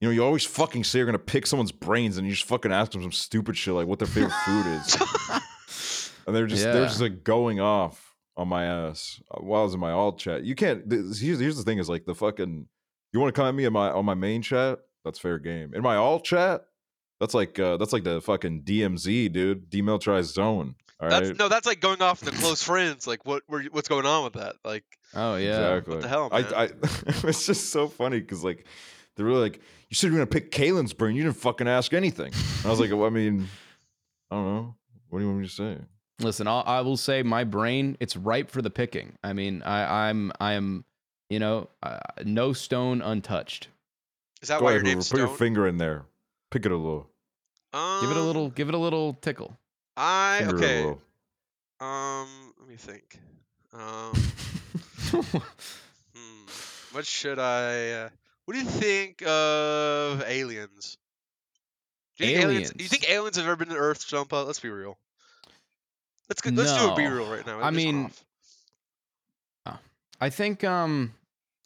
You know, you always fucking say you're gonna pick someone's brains, and you just fucking ask them some stupid shit like what their favorite food is, and they're just they're just like going off on my ass uh, while I was in my alt chat. You can't. th- Here's here's the thing: is like the fucking. You want to come at me in my on my main chat? That's fair game. In my alt chat, that's like uh that's like the fucking DMZ, dude, demilitarized zone. All right. That's no, that's like going off the close friends. Like what were what's going on with that? Like Oh yeah. Exactly. the hell, man? I, I it's just so funny because like they're really like, you said you were gonna pick Kalen's brain, you didn't fucking ask anything. And I was like, well, I mean, I don't know. What do you want me to say? Listen, I'll, I will say my brain it's ripe for the picking. I mean, I, I'm I'm you know uh, no stone untouched. Is that Go why ahead, your name's put Stone? your finger in there. Pick it a little. Give it a Um, little give it a little tickle. I Finger it a okay. little. Um, let me think. Um, hmm, what should I? Uh, what do you think of aliens? Do you think aliens? Do you think aliens have ever been to Earth, Jumpa? Let's be real. Let's go, let's do a be real right now. I Just mean, off. I think um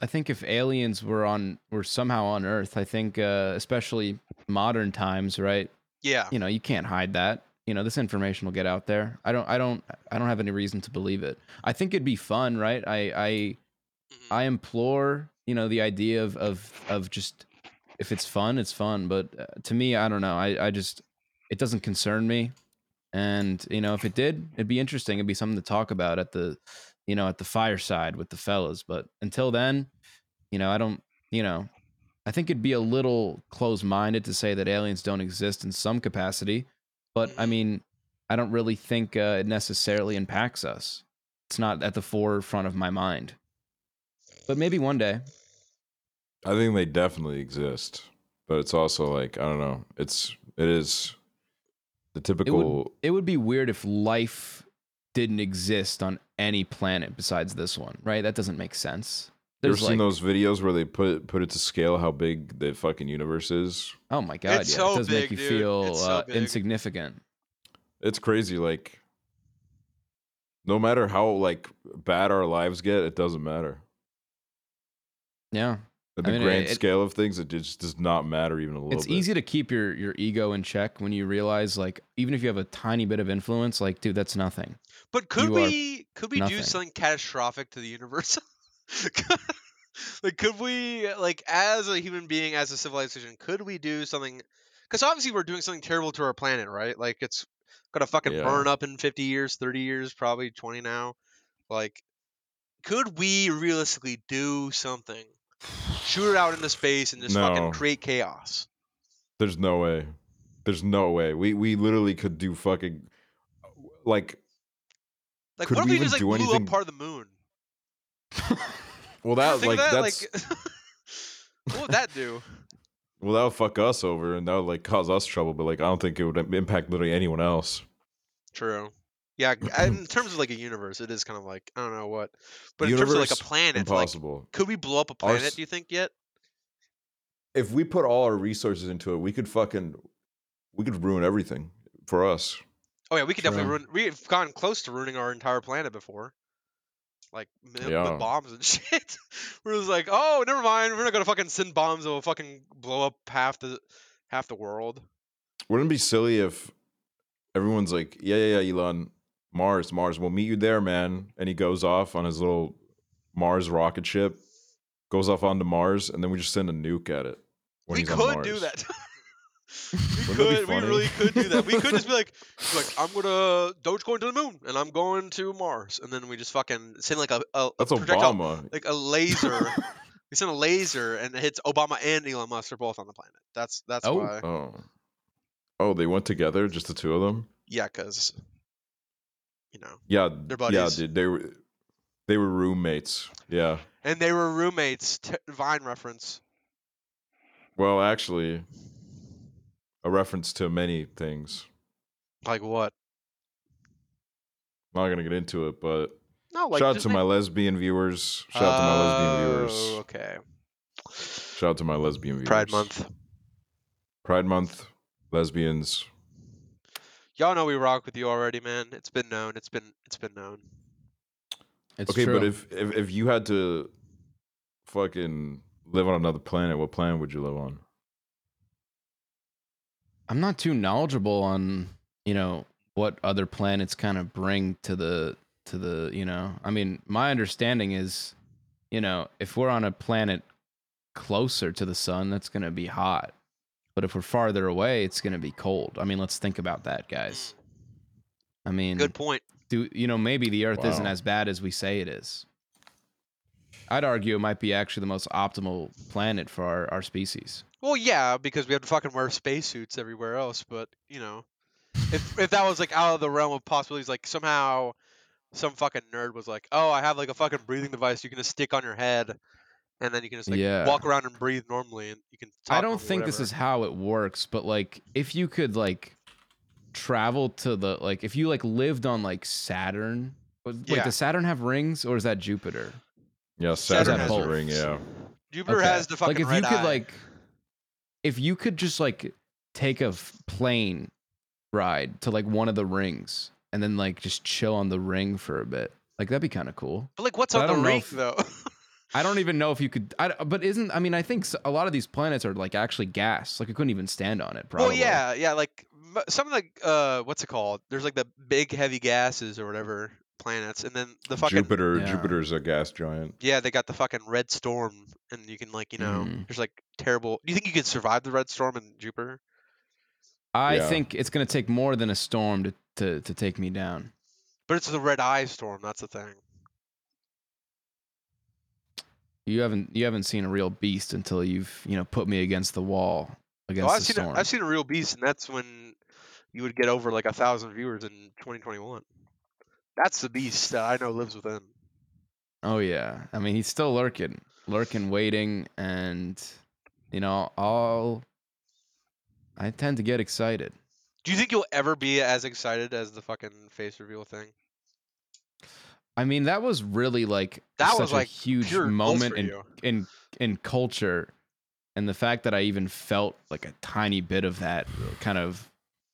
I think if aliens were on were somehow on Earth, I think uh, especially modern times, right? yeah, You know, you can't hide that. You know, this information will get out there. I don't I don't I don't have any reason to believe it. I think it'd be fun, right? I I Mhm. I implore, you know, the idea of of of just if it's fun, it's fun. But uh, to me, I don't know. I I just it doesn't concern me. And you know, if it did, it'd be interesting. It'd be something to talk about at the, you know, at the fireside with the fellas. But until then, you know, I don't. You know, I think it'd be a little close-minded to say that aliens don't exist in some capacity. But I mean, I don't really think uh, it necessarily impacts us. It's not at the forefront of my mind. But maybe one day. I think they definitely exist, but it's also like I don't know. It's it is the typical. It would be weird if life didn't exist on any planet besides this one, right? That doesn't make sense. you ever There's seen those videos where they put put it to scale how big the fucking universe is? oh my god, It's yeah, so it does make you dude. feel It's so uh, insignificant. It's crazy. Like, no matter how like bad our lives get, it doesn't matter. Yeah, At I the mean, grand it- scale of things, it just does not matter even a little. Bit. It's bit. easy to keep your your ego in check when you realize like even if you have a tiny bit of influence, like dude, that's nothing. But could You we could we do something catastrophic to the universe? like could we like as a human being as a civilization could we do something cuz obviously we're doing something terrible to our planet, right? Like it's going to fucking Yeah. burn up in 50 years, 30 years, probably 20 now. Like could we realistically do something? Shoot it out into space and just fucking create chaos. There's no way. There's no way. We we literally could do fucking like. Like Could what if we we even just like do blew anything- up part of the moon? Well, that like that, that's like what would that do? well that would fuck us over and that would like cause us trouble. But like I don't think it would impact literally anyone else. True. Yeah, in terms of like a universe, it is kind of like I don't know what, but in terms of like a Universe, planet, like Impossible. could we blow up a planet? s- Do you think yet? if we put all our resources into it, we could fucking we could ruin everything for us. Oh yeah, we could definitely ruin. We've gone close to ruining our entire planet before, like Yeah. with bombs and shit. We're just like, oh, never mind. We're not gonna fucking send bombs that will fucking blow up half the half the world. Wouldn't it be silly if everyone's like, yeah, yeah, yeah, Elon, Mars, Mars, we'll meet you there, man. And he goes off on his little Mars rocket ship, goes off onto Mars, and then we just send a nuke at it. When we he's on could do that. we Wouldn't could. We really could do that. We could just be like, like I'm gonna Doge going to the moon, and I'm going to Mars, and then we just fucking send like a, a, a That's projectile Obama. like a laser. we send a laser and it hits Obama and Elon Musk are both on the planet. That's that's Oh. why. Oh. Oh, they went together, just the two of them? Yeah, because you know, Yeah. They're Yeah, dude. They were they were roommates. Yeah. and they were roommates. T- Vine reference. Well, actually, a reference to many things. Like what? I'm not gonna get into it, but No, like shout out to my lesbian viewers. Shout out to my lesbian Oh, viewers. Okay. Shout out to my lesbian viewers. Pride Month. Pride Month. Lesbians. Y'all know we rock with you already, man. It's been known. It's been it's been known. It's okay, true. but if, if if you had to fucking live on another planet, what planet would you live on? I'm not too knowledgeable on, you know, what other planets kind of bring to the to the, you know. I mean, my understanding is, you know, if we're on a planet closer to the sun, that's going to be hot. But if we're farther away, it's going to be cold. I mean, let's think about that, guys. I mean, Good point. do you know maybe the earth isn't as bad as we say it is i'd argue it might be actually the most optimal planet for our, our species Well, yeah, because we have to fucking wear spacesuits everywhere else. But you know, if if that was like out of the realm of possibilities, like somehow some fucking nerd was like, "Oh, I have like a fucking breathing device you can just stick on your head, and then you can just like Yeah. walk around and breathe normally, and you can." Talk i don't normally, think this is how it works but like if you could like travel to the like if you like lived on like saturn was- wait Yeah. does saturn have rings or is that jupiter Yeah, Saturn Saturn has has a both. ring. Yeah, Jupiter Okay. has the fucking like if red you could eye. like if you could just like take a f- plane ride to like one of the rings and then like just chill on the ring for a bit like that'd be kind of cool But like, what's but I on the ring if- though? I don't even know if you could. I, but isn't I mean I think a lot of these planets are like actually gas. Like you couldn't even stand on it. Probably. well, yeah, yeah. Like some of the uh, what's it called? There's like the big heavy gases or whatever planets, and then the fucking Jupiter. Yeah. Jupiter's a gas giant. yeah, they got the fucking red storm, and you can like you know, Mhm. there's like terrible. Do you think you could survive the red storm in Jupiter? I Yeah. think it's gonna take more than a storm to to, to take me down. But it's the red eye storm. That's the thing. You haven't you haven't seen a real beast until you've you know put me against the wall against Oh, I've the seen storm. a, I've seen a real beast, and that's when you would get over like a thousand viewers in 2021. That's the beast that I know lives within. oh yeah. I mean he's still lurking, lurking, waiting, and you know I'll. I tend to get excited. Do you think you'll ever be as excited as the fucking face reveal thing? I mean that was really like That such was a huge moment in in in culture and the fact that I even felt like a tiny bit of that kind of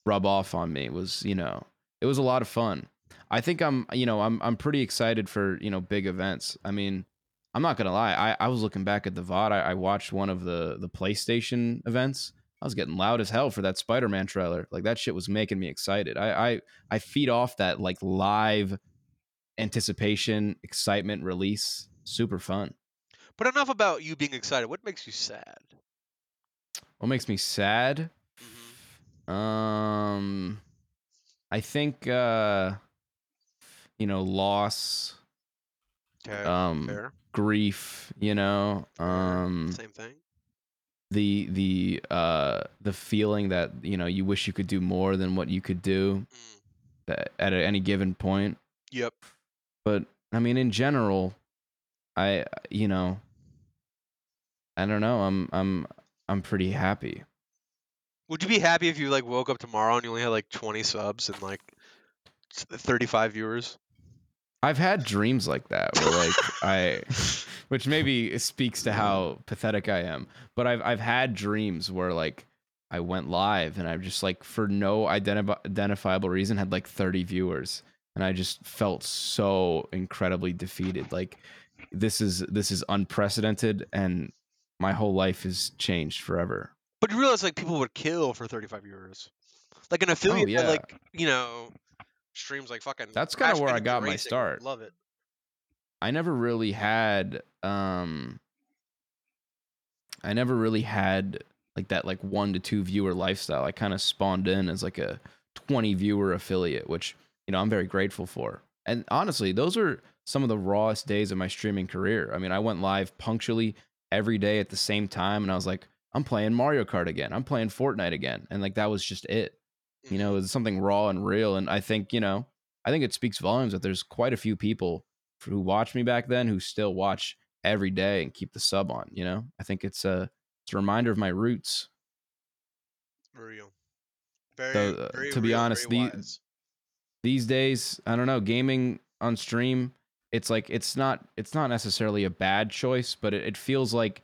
rub off on me was, you know, it was a lot of fun. I think I'm, you know, I'm I'm pretty excited for, you know, big events. I mean, I'm not gonna lie. I, I was looking back at the VOD. I, I watched one of the the PlayStation events. I was getting loud as hell for that Spider-Man trailer. Like that shit was making me excited. I I, I feed off that like live anticipation, excitement, release. Super fun. But enough about you being excited. What makes you sad? What makes me sad? Mhm. Um, I think uh, you know, loss, Okay, um, fair. grief. You know, um, Same thing. the the uh the feeling that you know you wish you could do more than what you could do Mm. that at any given point. Yep. But I mean, in general, I you know, I don't know. I'm I'm I'm pretty happy. Would you be happy if you like woke up tomorrow and you only had like 20 subs and like 35 viewers? I've had dreams like that where like I which maybe speaks to how pathetic I am, but I've I've had dreams where like I went live and I just like for no identif- identifiable reason had like 30 viewers and I just felt so incredibly defeated. Like this is this is unprecedented and my whole life has changed forever. But you realize like people would kill for 35 viewers. Like an affiliate Oh, yeah. like, you know, streams like fucking That's kinda where I got my start. Love it. I never really had um I never really had like that like 1 to 2 viewer lifestyle. I kind of spawned in as like a 20 viewer affiliate, which you know, I'm very grateful for. And honestly, those are some of the rawest days of my streaming career. I mean, I went live punctually every day at the same time and I was like, I'm playing Mario Kart again. I'm playing Fortnite again. And like that was just it. You know, it's something raw and real. And I think, you know, I think it speaks volumes that there's quite a few people who watched me back then who still watch every day and keep the sub on. You know, I think it's a it's a reminder of my roots. Real. Very, So, uh, very to be real, honest, very the- wise. These days, I don't know, gaming on stream, it's like it's not it's not necessarily a bad choice, but it, it feels like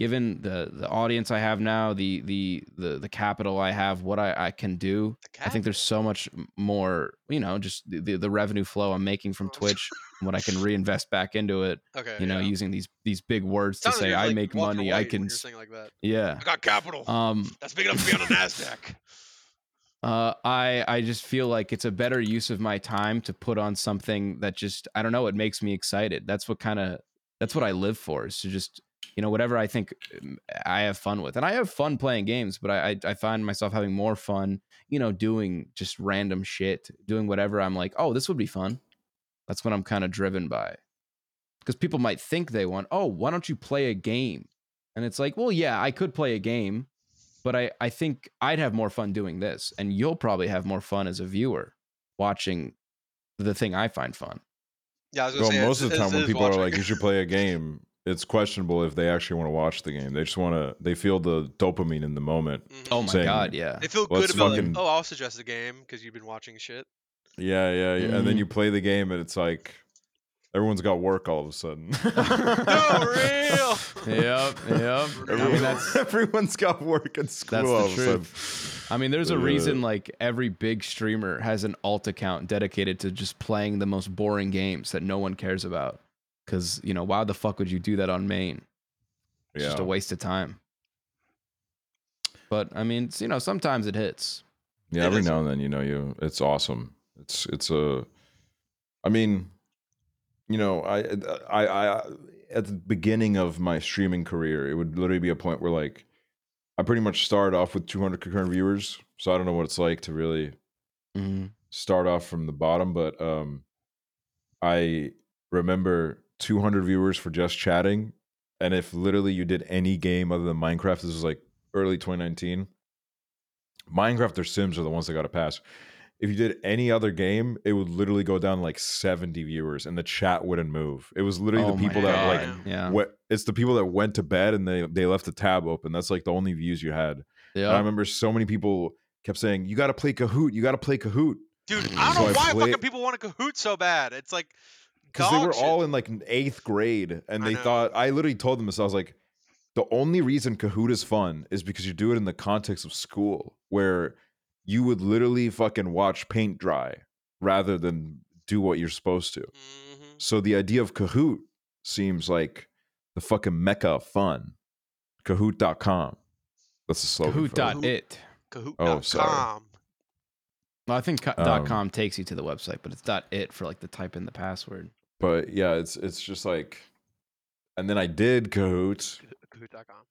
given the the audience I have now, the the the the capital I have, what I, I can do, I think there's so much more, you know, just the, the, revenue flow I'm making from. Twitch. and what I can reinvest back into it. Okay. You know, yeah. using these these big words to Sounds like say I make money, I can. You're s- saying like that. Yeah. I got capital. Um. That's big enough to be on the Nasdaq. Uh, I I just feel like it's a better use of my time to put on something that just I don't know. It makes me excited. That's what kind of that's what I live for. Is to just you know whatever I think um, I have fun with, and I have fun playing games. But I I, I find myself having more fun, you know, doing just random shit, doing whatever I'm like, oh, this would be fun. That's what I'm kind of driven by. Because people might think they want, oh, why don't you play a game? And it's like, well, yeah, I could play a game, but I, I think I'd have more fun doing this. And you'll probably have more fun as a viewer watching the thing I find fun. Yeah, I was gonna Well, say most of the it's- time it when is people are like, "You should play a game," it's questionable if they actually want to watch the game. They just want to. They feel the dopamine in the moment. Mhm. Oh my Saying- God, yeah. They feel good about fucking- like, oh, I'll suggest the game because you've been watching shit. Yeah, yeah, yeah. And then Mhm. you play the game, and it's like everyone's got work all of a sudden. No, real. Yep, yep. I Everyone, mean, that's everyone's got work at school that's all the of truth. I mean, there's a reason like every big streamer has an alt account dedicated to just playing the most boring games that no one cares about. Because you know, why the fuck would you do that on main? It's just a waste of time. But I mean, you know, sometimes it hits. Yeah, It every is. now and then, you know, you it's awesome. It's it's a, I mean, you know, I I I at the beginning of my streaming career, it would literally be a point where like, I pretty much started off with 200 concurrent viewers, so I don't know what it's like to really Mhm. start off from the bottom, but um, I remember 200 viewers for just chatting, and if literally you did any game other than Minecraft, this was like early 2019. Minecraft or Sims are the ones that got to pass. If you did any other game, it would literally go down like 70 viewers, and the chat wouldn't move. It was literally Oh the people that like yeah, what it's the people that went to bed and they they left the tab open. That's like the only views you had. And I remember so many people kept saying, "You got to play Kahoot. You got to play Kahoot." Dude, mm. I don't So know I why play- fucking people want to Kahoot so bad. It's like because they dog were shit. all in like eighth grade and they know. thought i literally told them this i was like the only reason kahoot is fun is because you do it in the context of school where you would literally fucking watch paint dry rather than do what you're supposed to Mhm. so the idea of kahoot seems like the fucking mecca of fun kahoot.com that's the slogan Kahoot it. Kahoot.com. Oh, sorry. Well, I think co- Um, com takes you to the website, but it's dot it for like the type in the password. but yeah it's it's just like and then i did kahoot Kahoot.com.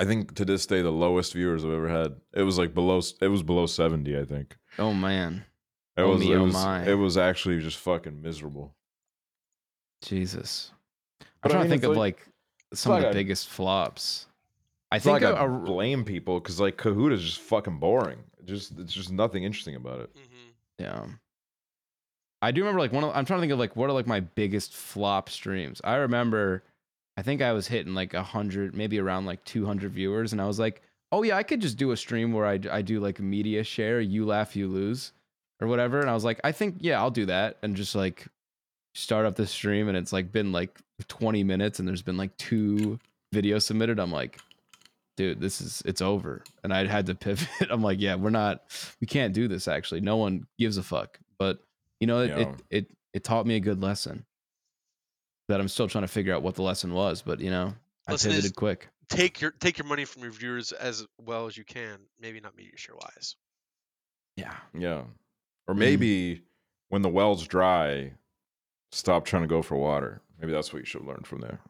I think to this day the lowest viewers I've ever had. It was like below. It was below seventy. I think Oh man, it Oh was. me, it oh was. my. It was actually just fucking miserable. Jesus. I'm But I trying mean, to think of like- like, some of like the a- biggest flops. I think like a, I a- blame people because like Kahoot is just fucking boring. Just it's just nothing interesting about it. hmm Yeah. I do remember like one of I'm trying to think of like what are like my biggest flop streams. I remember I think I was hitting like a hundred, maybe around like 200 viewers, and I was like, oh yeah, I could just do a stream where I I do like a media share, you laugh, you lose, or whatever. And I was like, I think yeah, I'll do that, and just like start up the stream, and it's like been like 20 minutes, and there's been like two videos submitted. I'm like, dude, this is it's over, and I had to pivot. I'm like, yeah, we're not, we can't do this. Actually, no one gives a fuck. But you know, it it it, it taught me a good lesson that I'm still trying to figure out what the lesson was. But you know, I Lesson is- pivoted quick. Take your take your money from your viewers as well as you can. Maybe not media share wise. Yeah. Yeah, or Mhm. maybe when the well's dry, stop trying to go for water. Maybe that's what you should learn from there.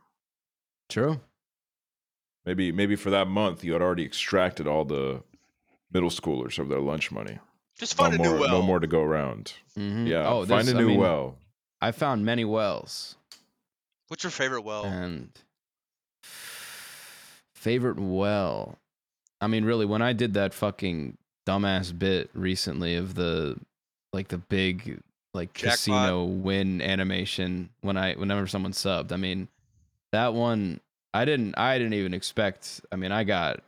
True. Maybe maybe for that month you had already extracted all the middle schoolers of their lunch money. Just No find a more, new well. no more to go around. Mhm. Yeah, Oh, find a a I new mean, well. I found many wells What's your favorite well? and favorite well. I mean, really, when I did that fucking dumbass bit recently of the like the big like Jackpot. casino win animation when I whenever someone subbed. I mean, that one I didn't I didn't even expect. I mean, I got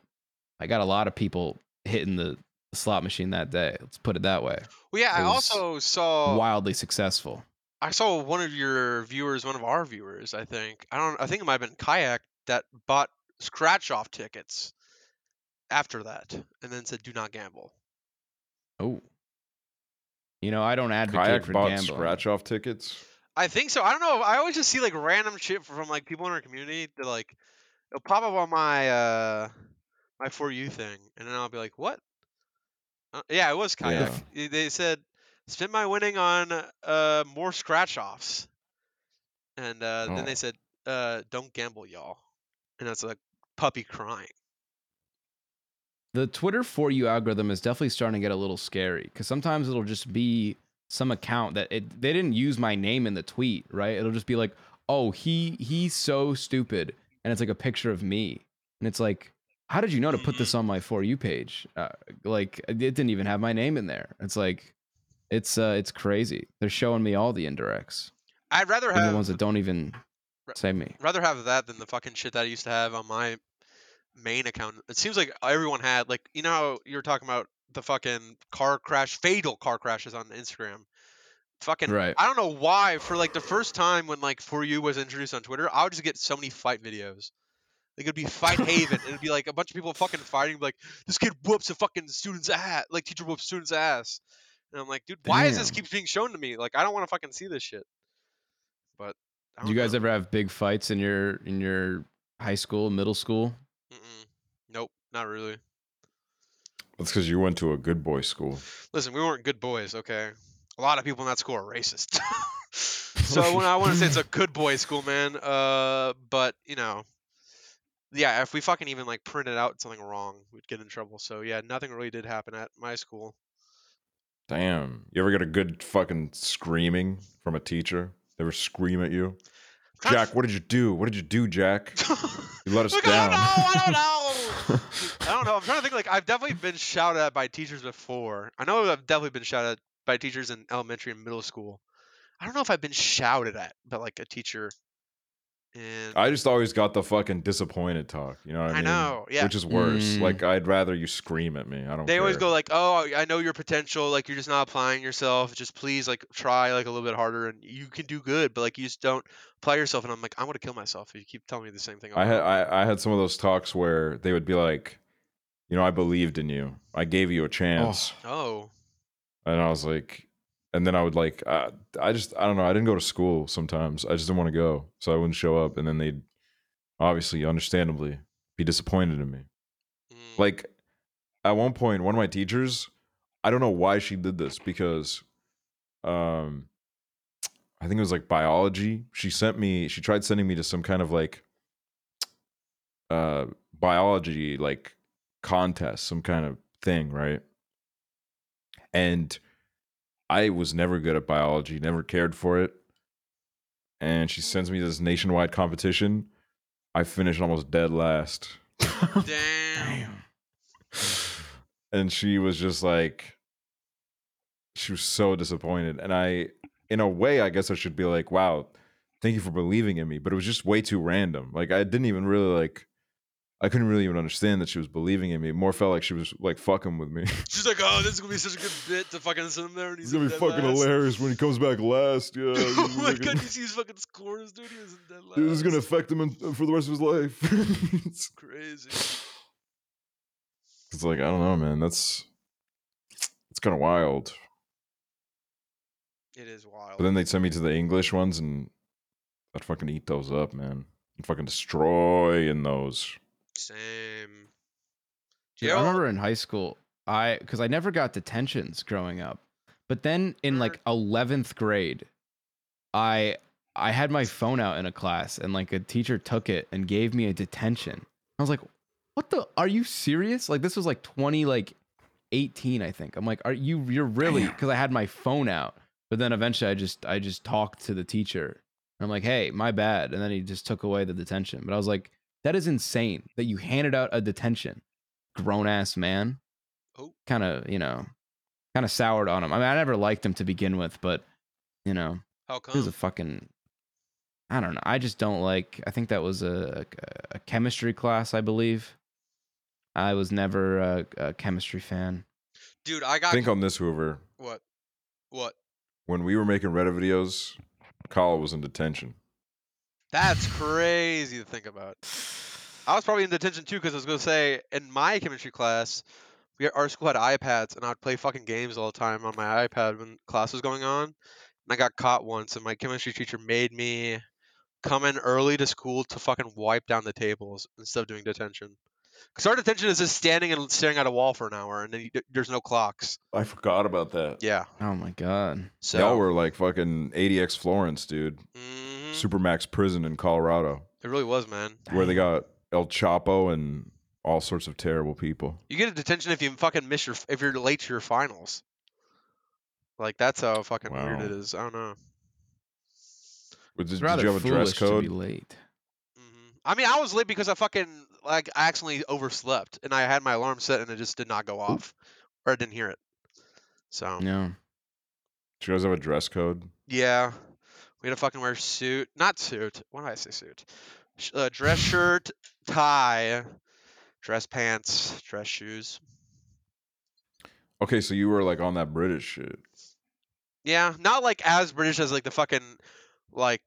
I got a lot of people hitting the slot machine that day. Let's put it that way. well, yeah, I also saw Wildly successful. I saw one of your viewers, one of our viewers, I think. I don't I think it might have been Kayak that bought scratch off tickets after that and then said do not gamble. Oh. You know, I don't advocate Kayak for bought gambling. scratch off tickets. I think so. I don't know. I always just see like random shit from like people in our community that like it'll pop up on my uh my for you thing, and then I'll be like, what? Uh, yeah, it was kind Yeah. of. They said spend my winning on uh more scratch offs, and uh, then Oh. they said uh don't gamble, y'all, and that's a puppy crying. the Twitter for you algorithm is definitely starting to get a little scary because sometimes it'll just be some account that it they didn't use my name in the tweet, right? It'll just be like, oh, he he's so stupid, and it's like a picture of me, and it's like, how did you know to put this on my for you page? Uh, like it didn't even have my name in there. It's like, it's uh, it's crazy. They're showing me all the indirects, I'd rather have the ones that don't even say me. rather have that than the fucking shit that I used to have on my main account. It seems like everyone had like you know how you were talking about the fucking car crash, fatal car crashes on Instagram. Fucking Right. I don't know why. For like the first time when like for you was introduced on Twitter, I would just get so many fight videos. Like it'd be fight haven. It'd be like a bunch of people fucking fighting. Like this kid whoops a fucking student's ass. Like teacher whoops student's ass. And I'm like, dude, why is this Damn. keeps being shown to me? Like I don't want to fucking see this shit. But I Do you don't guys know. ever have big fights in your in your high school, middle school? Mm-mm. Nope, not really. That's because you went to a good boy school. Listen, we weren't good boys, okay? A lot of people in that school are racist. so when I want to say it's a good boy school, man, uh, but you know, yeah, if we fucking even like printed out something wrong, we'd get in trouble. So yeah, nothing really did happen at my school. Damn. You ever get a good fucking screaming from a teacher? They ever scream at you? Jack, what did you do? What did you do, Jack? You let us Look, down. I don't know. I don't know. I don't know. I'm trying to think. Like, I've definitely been shouted at by teachers before. I know I've definitely been shouted at by teachers in elementary and middle school. I don't know if I've been shouted at by like a teacher. And I just always got the fucking disappointed talk. You know what I I mean? know, yeah. Which is worse. Mm. Like I'd rather you scream at me. I don't. they always go like, "Oh, I know your potential. Like, you're just not applying yourself. Just please, like, try like a little bit harder, and you can do good. But like, you just don't apply yourself." And I'm like, "I'm gonna kill myself if you keep telling me the same thing." I had. I, I had some of those talks where they would be like, you know, I believed in you. I gave you a chance, Oh, and I was like, and then I would like, uh, I just I don't know. I didn't go to school sometimes. I just didn't want to go, so I wouldn't show up, and then they'd obviously, understandably, be disappointed in me. mm, Like at one point, one of my teachers, I don't know why she did this because, um, I think it was like biology. She sent me. She tried sending me to some kind of like, uh, biology like contest, some kind of thing, right? And I was never good at biology, never cared for it. And she sends me this nationwide competition. I finished almost dead last. damn. and she was just like she was so disappointed and i in a way i guess i should be like wow thank you for believing in me but it was just way too random like i didn't even really like i couldn't really even understand that she was believing in me it more felt like she was like fucking with me She's like, "Oh, this is gonna be such a good bit to fucking send him there." And he's it's gonna be fucking last." hilarious when he comes back last yeah oh my god, you see his fucking scores, dude. He in dead last. this is gonna affect him in, for the rest of his life it's, crazy. it's like i don't know man that's it's kind of wild It is wild. But then they'd send me to the English ones, and I'd fucking eat those up, man. I'd fucking destroy in those. Same. Dude, I remember in high school, I because I never got detentions growing up, but then in like eleventh grade, I I had my phone out in a class and like a teacher took it and gave me a detention. I was like, "What the? Are you serious? Like this was like twenty like eighteen, I think." I'm like, "Are you? You're really?" Because I had my phone out, but then eventually I just I just talked to the teacher. And I'm like, "Hey, my bad," and then he just took away the detention. But I was like, "That is insane that you handed out a detention." grown ass man. Oh. Kind of, you know, kind of soured on him. I mean, I never liked him to begin with, but you know, How he was a fucking. I don't know. I just don't like. I think that was a, a chemistry class, I believe. I was never a, a chemistry fan. Dude, I got Think on this, Hoover. what? What? When we were making Reddit videos, Kyle was in detention. That's crazy to think about. I was probably in detention too because I was gonna say in my chemistry class, we our school had iPads and I'd play fucking games all the time on my iPad when class was going on. And I got caught once, and my chemistry teacher made me come in early to school to fucking wipe down the tables instead of doing detention. Because our detention is just standing and staring at a wall for an hour, and then you, there's no clocks. I forgot about that. Yeah. Oh my god. So Y'all were like fucking ADX Florence, dude. Mhm. Supermax prison in Colorado, It really was, man. where they got El Chapo and all sorts of terrible people. You get a detention if you fucking miss your if you're late to your finals. Like that's how fucking weird it is. I don't know. But Did, It's did rather you have a dress foolish to be code? late. hmm I mean, I was late because I fucking like I accidentally overslept and I had my alarm set and it just did not go off, or I didn't hear it. So Yeah. Did you guys have a dress code? yeah, we had to fucking wear suit, not suit. Why did I say suit? Uh, dress shirt, tie, dress pants, dress shoes. Okay, so you were like on that British shit. Yeah, not like as British as like the fucking like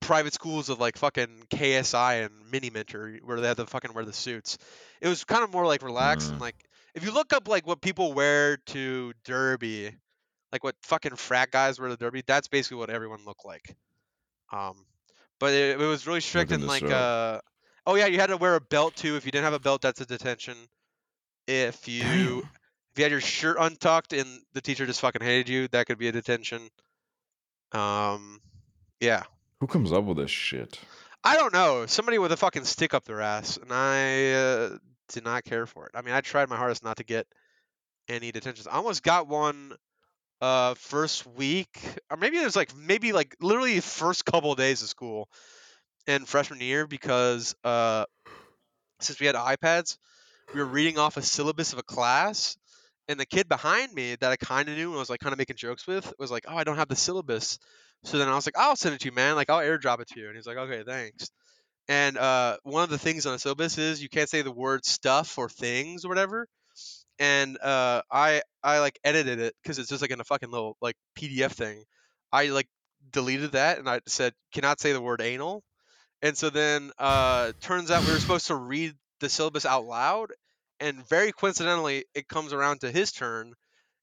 private schools of like fucking KSI and Mini Minter where they had to fucking wear the suits. It was kind of more like relaxed and Mm. like if you look up like what people wear to Derby, like what fucking frat guys were to the Derby, that's basically what everyone looked like. Um, but it, it was really strict Nothing and like uh oh yeah, you had to wear a belt too. If you didn't have a belt, that's a detention. If you Damn. if you had your shirt untucked and the teacher just fucking hated you, that could be a detention. Um, yeah. Who comes up with this shit? I don't know. Somebody with a fucking stick up their ass, and I uh, did not care for it. I mean, I tried my hardest not to get any detentions. I almost got one uh first week, or maybe it was like maybe like literally first couple of days of school in freshman year because uh since we had iPads, we were reading off a syllabus of a class, and the kid behind me that I kind of knew and was like kind of making jokes with was like, "Oh, I don't have the syllabus." So then I was like, "I'll send it to you, man. Like I'll airdrop it to you." And he's like, "Okay, thanks." And uh, one of the things on the syllabus is you can't say the word stuff or things or whatever. And uh, I I like edited it because it's just like in a fucking little like PDF thing. I like deleted that and I said cannot say the word anal. And so then uh, turns out we were supposed to read the syllabus out loud, and very coincidentally, it comes around to his turn,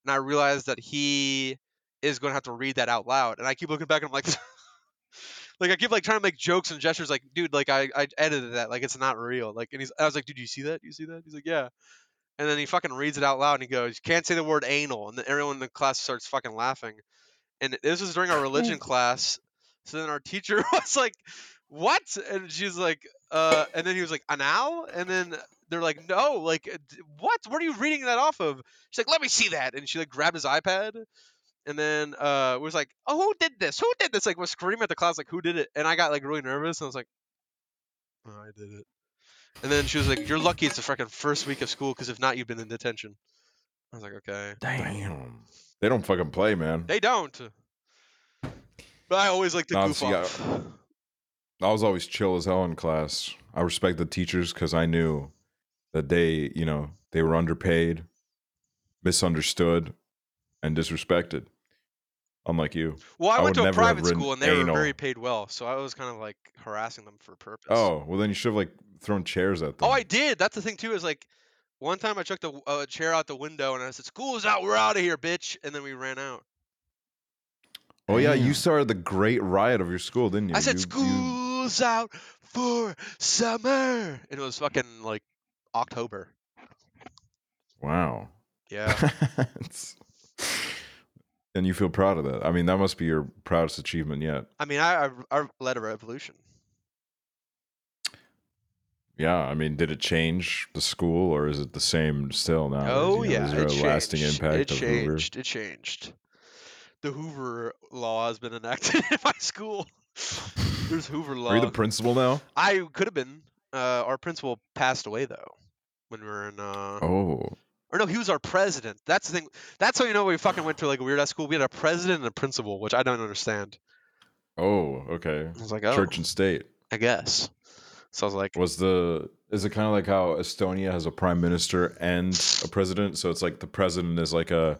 and I realized that he is going to have to read that out loud. And I keep looking back, and I'm like, like I keep like trying to make jokes and gestures, like, dude, like I, I edited that, like it's not real. Like, and he's, I was like, dude, you see that? You see that? He's like, yeah. And then he fucking reads it out loud, and he goes, You "Can't say the word anal," and then everyone in the class starts fucking laughing. And this was during our religion class. So then our teacher was like, "What?" And she's like, "Uh," and then he was like, "Anal," and then they're like, "No, like, uh, what? What are you reading that off of?" She's like, "Let me see that," and she like grabbed his iPad, and then uh was like, "Oh, who did this? Who did this?" Like was screaming at the class, like, "Who did it?" And I got like really nervous, and I was like, oh, "I did it." And then she was like, "You're lucky it's the freaking first week of school, because if not, you've been in detention." I was like, "Okay." Damn. They don't fucking play, man. They don't. But I always like to Nah, goof see, I- off. I was always chill as hell in class. I respect the teachers because I knew that they, you know, they were underpaid, misunderstood, and disrespected. Unlike you. Well, I, I went to a private school and they were very paid well, so I was kind of like harassing them for purpose. Oh, well then you should have like thrown chairs at them. Oh, I did. That's the thing too. Is like one time I chucked a uh, chair out the window and I said, "School's out. We're out of here, bitch!" And then we ran out. Oh yeah, you started the great riot of your school, didn't you? I said, You- you- "School's out for summer," and it was fucking like October. wow. Yeah. And you feel proud of that. I mean, that must be your proudest achievement yet. I mean, I, I I led a revolution. Yeah, I mean, did it change the school or is it the same still now? oh You know, yeah, Is there it a changed. lasting impact it of Hoover? changed. It changed. The Hoover law has been enacted in my school. There's Hoover law. Are you the principal now? I could have been. Uh, our principal passed away though when we were in. Uh, Oh, Or no, he was our president. That's the thing. That's how you know we fucking went to like a weird ass school. We had a president and a principal, which I don't understand. oh, okay. I was like, oh, Church and state. I guess. So I was like, Was the is it kind of like how Estonia has a prime minister and a president? So it's like the president is like a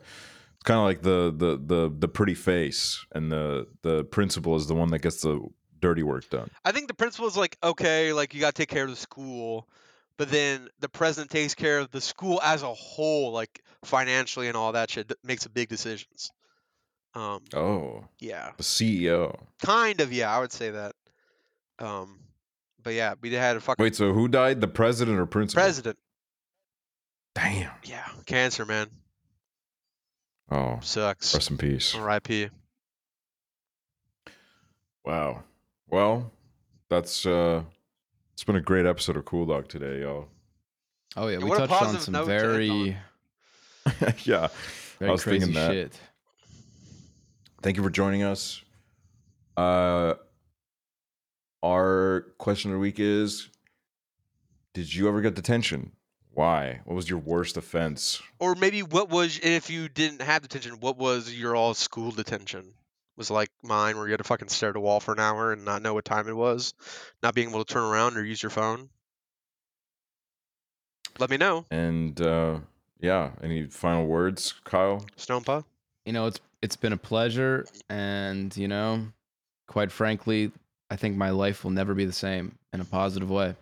kind of like the the the the pretty face, and the the principal is the one that gets the dirty work done. I think the principal is like, okay, like you got to take care of the school, but then the president takes care of the school as a whole, like financially and all that shit. Makes big decisions. Um, Oh, yeah, the CEO. kind of. Yeah, I would say that. Um, but yeah, we had a fucking Wait, so who died? The president or principal? president. Damn. Yeah, cancer, man, Oh, sucks. rest in peace. R.I.P. Wow. Well, that's uh it's been a great episode of Cool Dog today, y'all. Oh yeah, Yeah, we touched on some note to end very, yeah. very was crazy thinking that. shit. Thank you for joining us. Uh our question of the week is Did you ever get detention? Why? What was your worst offense? Or maybe what was if you didn't have detention? What was your all school detention? Was like mine, where you had to fucking stare at a wall for an hour and not know what time it was, not being able to turn around or use your phone? Let me know, And uh yeah, any final words, Kyle? Stonepa. You know, it's it's been a pleasure, and you know, quite frankly, I think my life will never be the same in a positive way.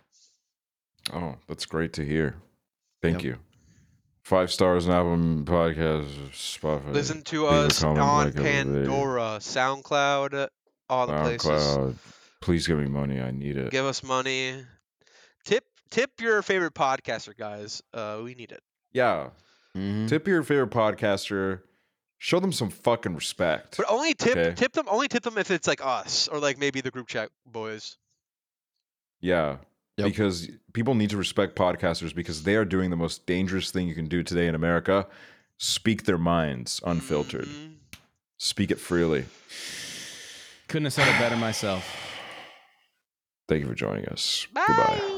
Oh, that's great to hear. Thank Yep. you. Five stars on Apple Podcast, Spotify. Listen to leave us on like. Pandora, SoundCloud, all the places. SoundCloud. Please give me money. I need it. Give us money. Tip tip your favorite podcaster, guys. Uh, we need it. yeah. Mhm. Tip your favorite podcaster. Show them some fucking respect. But only tip Okay. tip them only tip them if it's like us or like maybe the group chat boys. Yeah. Yep. Because people need to respect podcasters because they are doing the most dangerous thing you can do today in America. Speak their minds unfiltered. Mhm. Speak it freely. Couldn't have said it better myself. Thank you for joining us. Bye. Goodbye.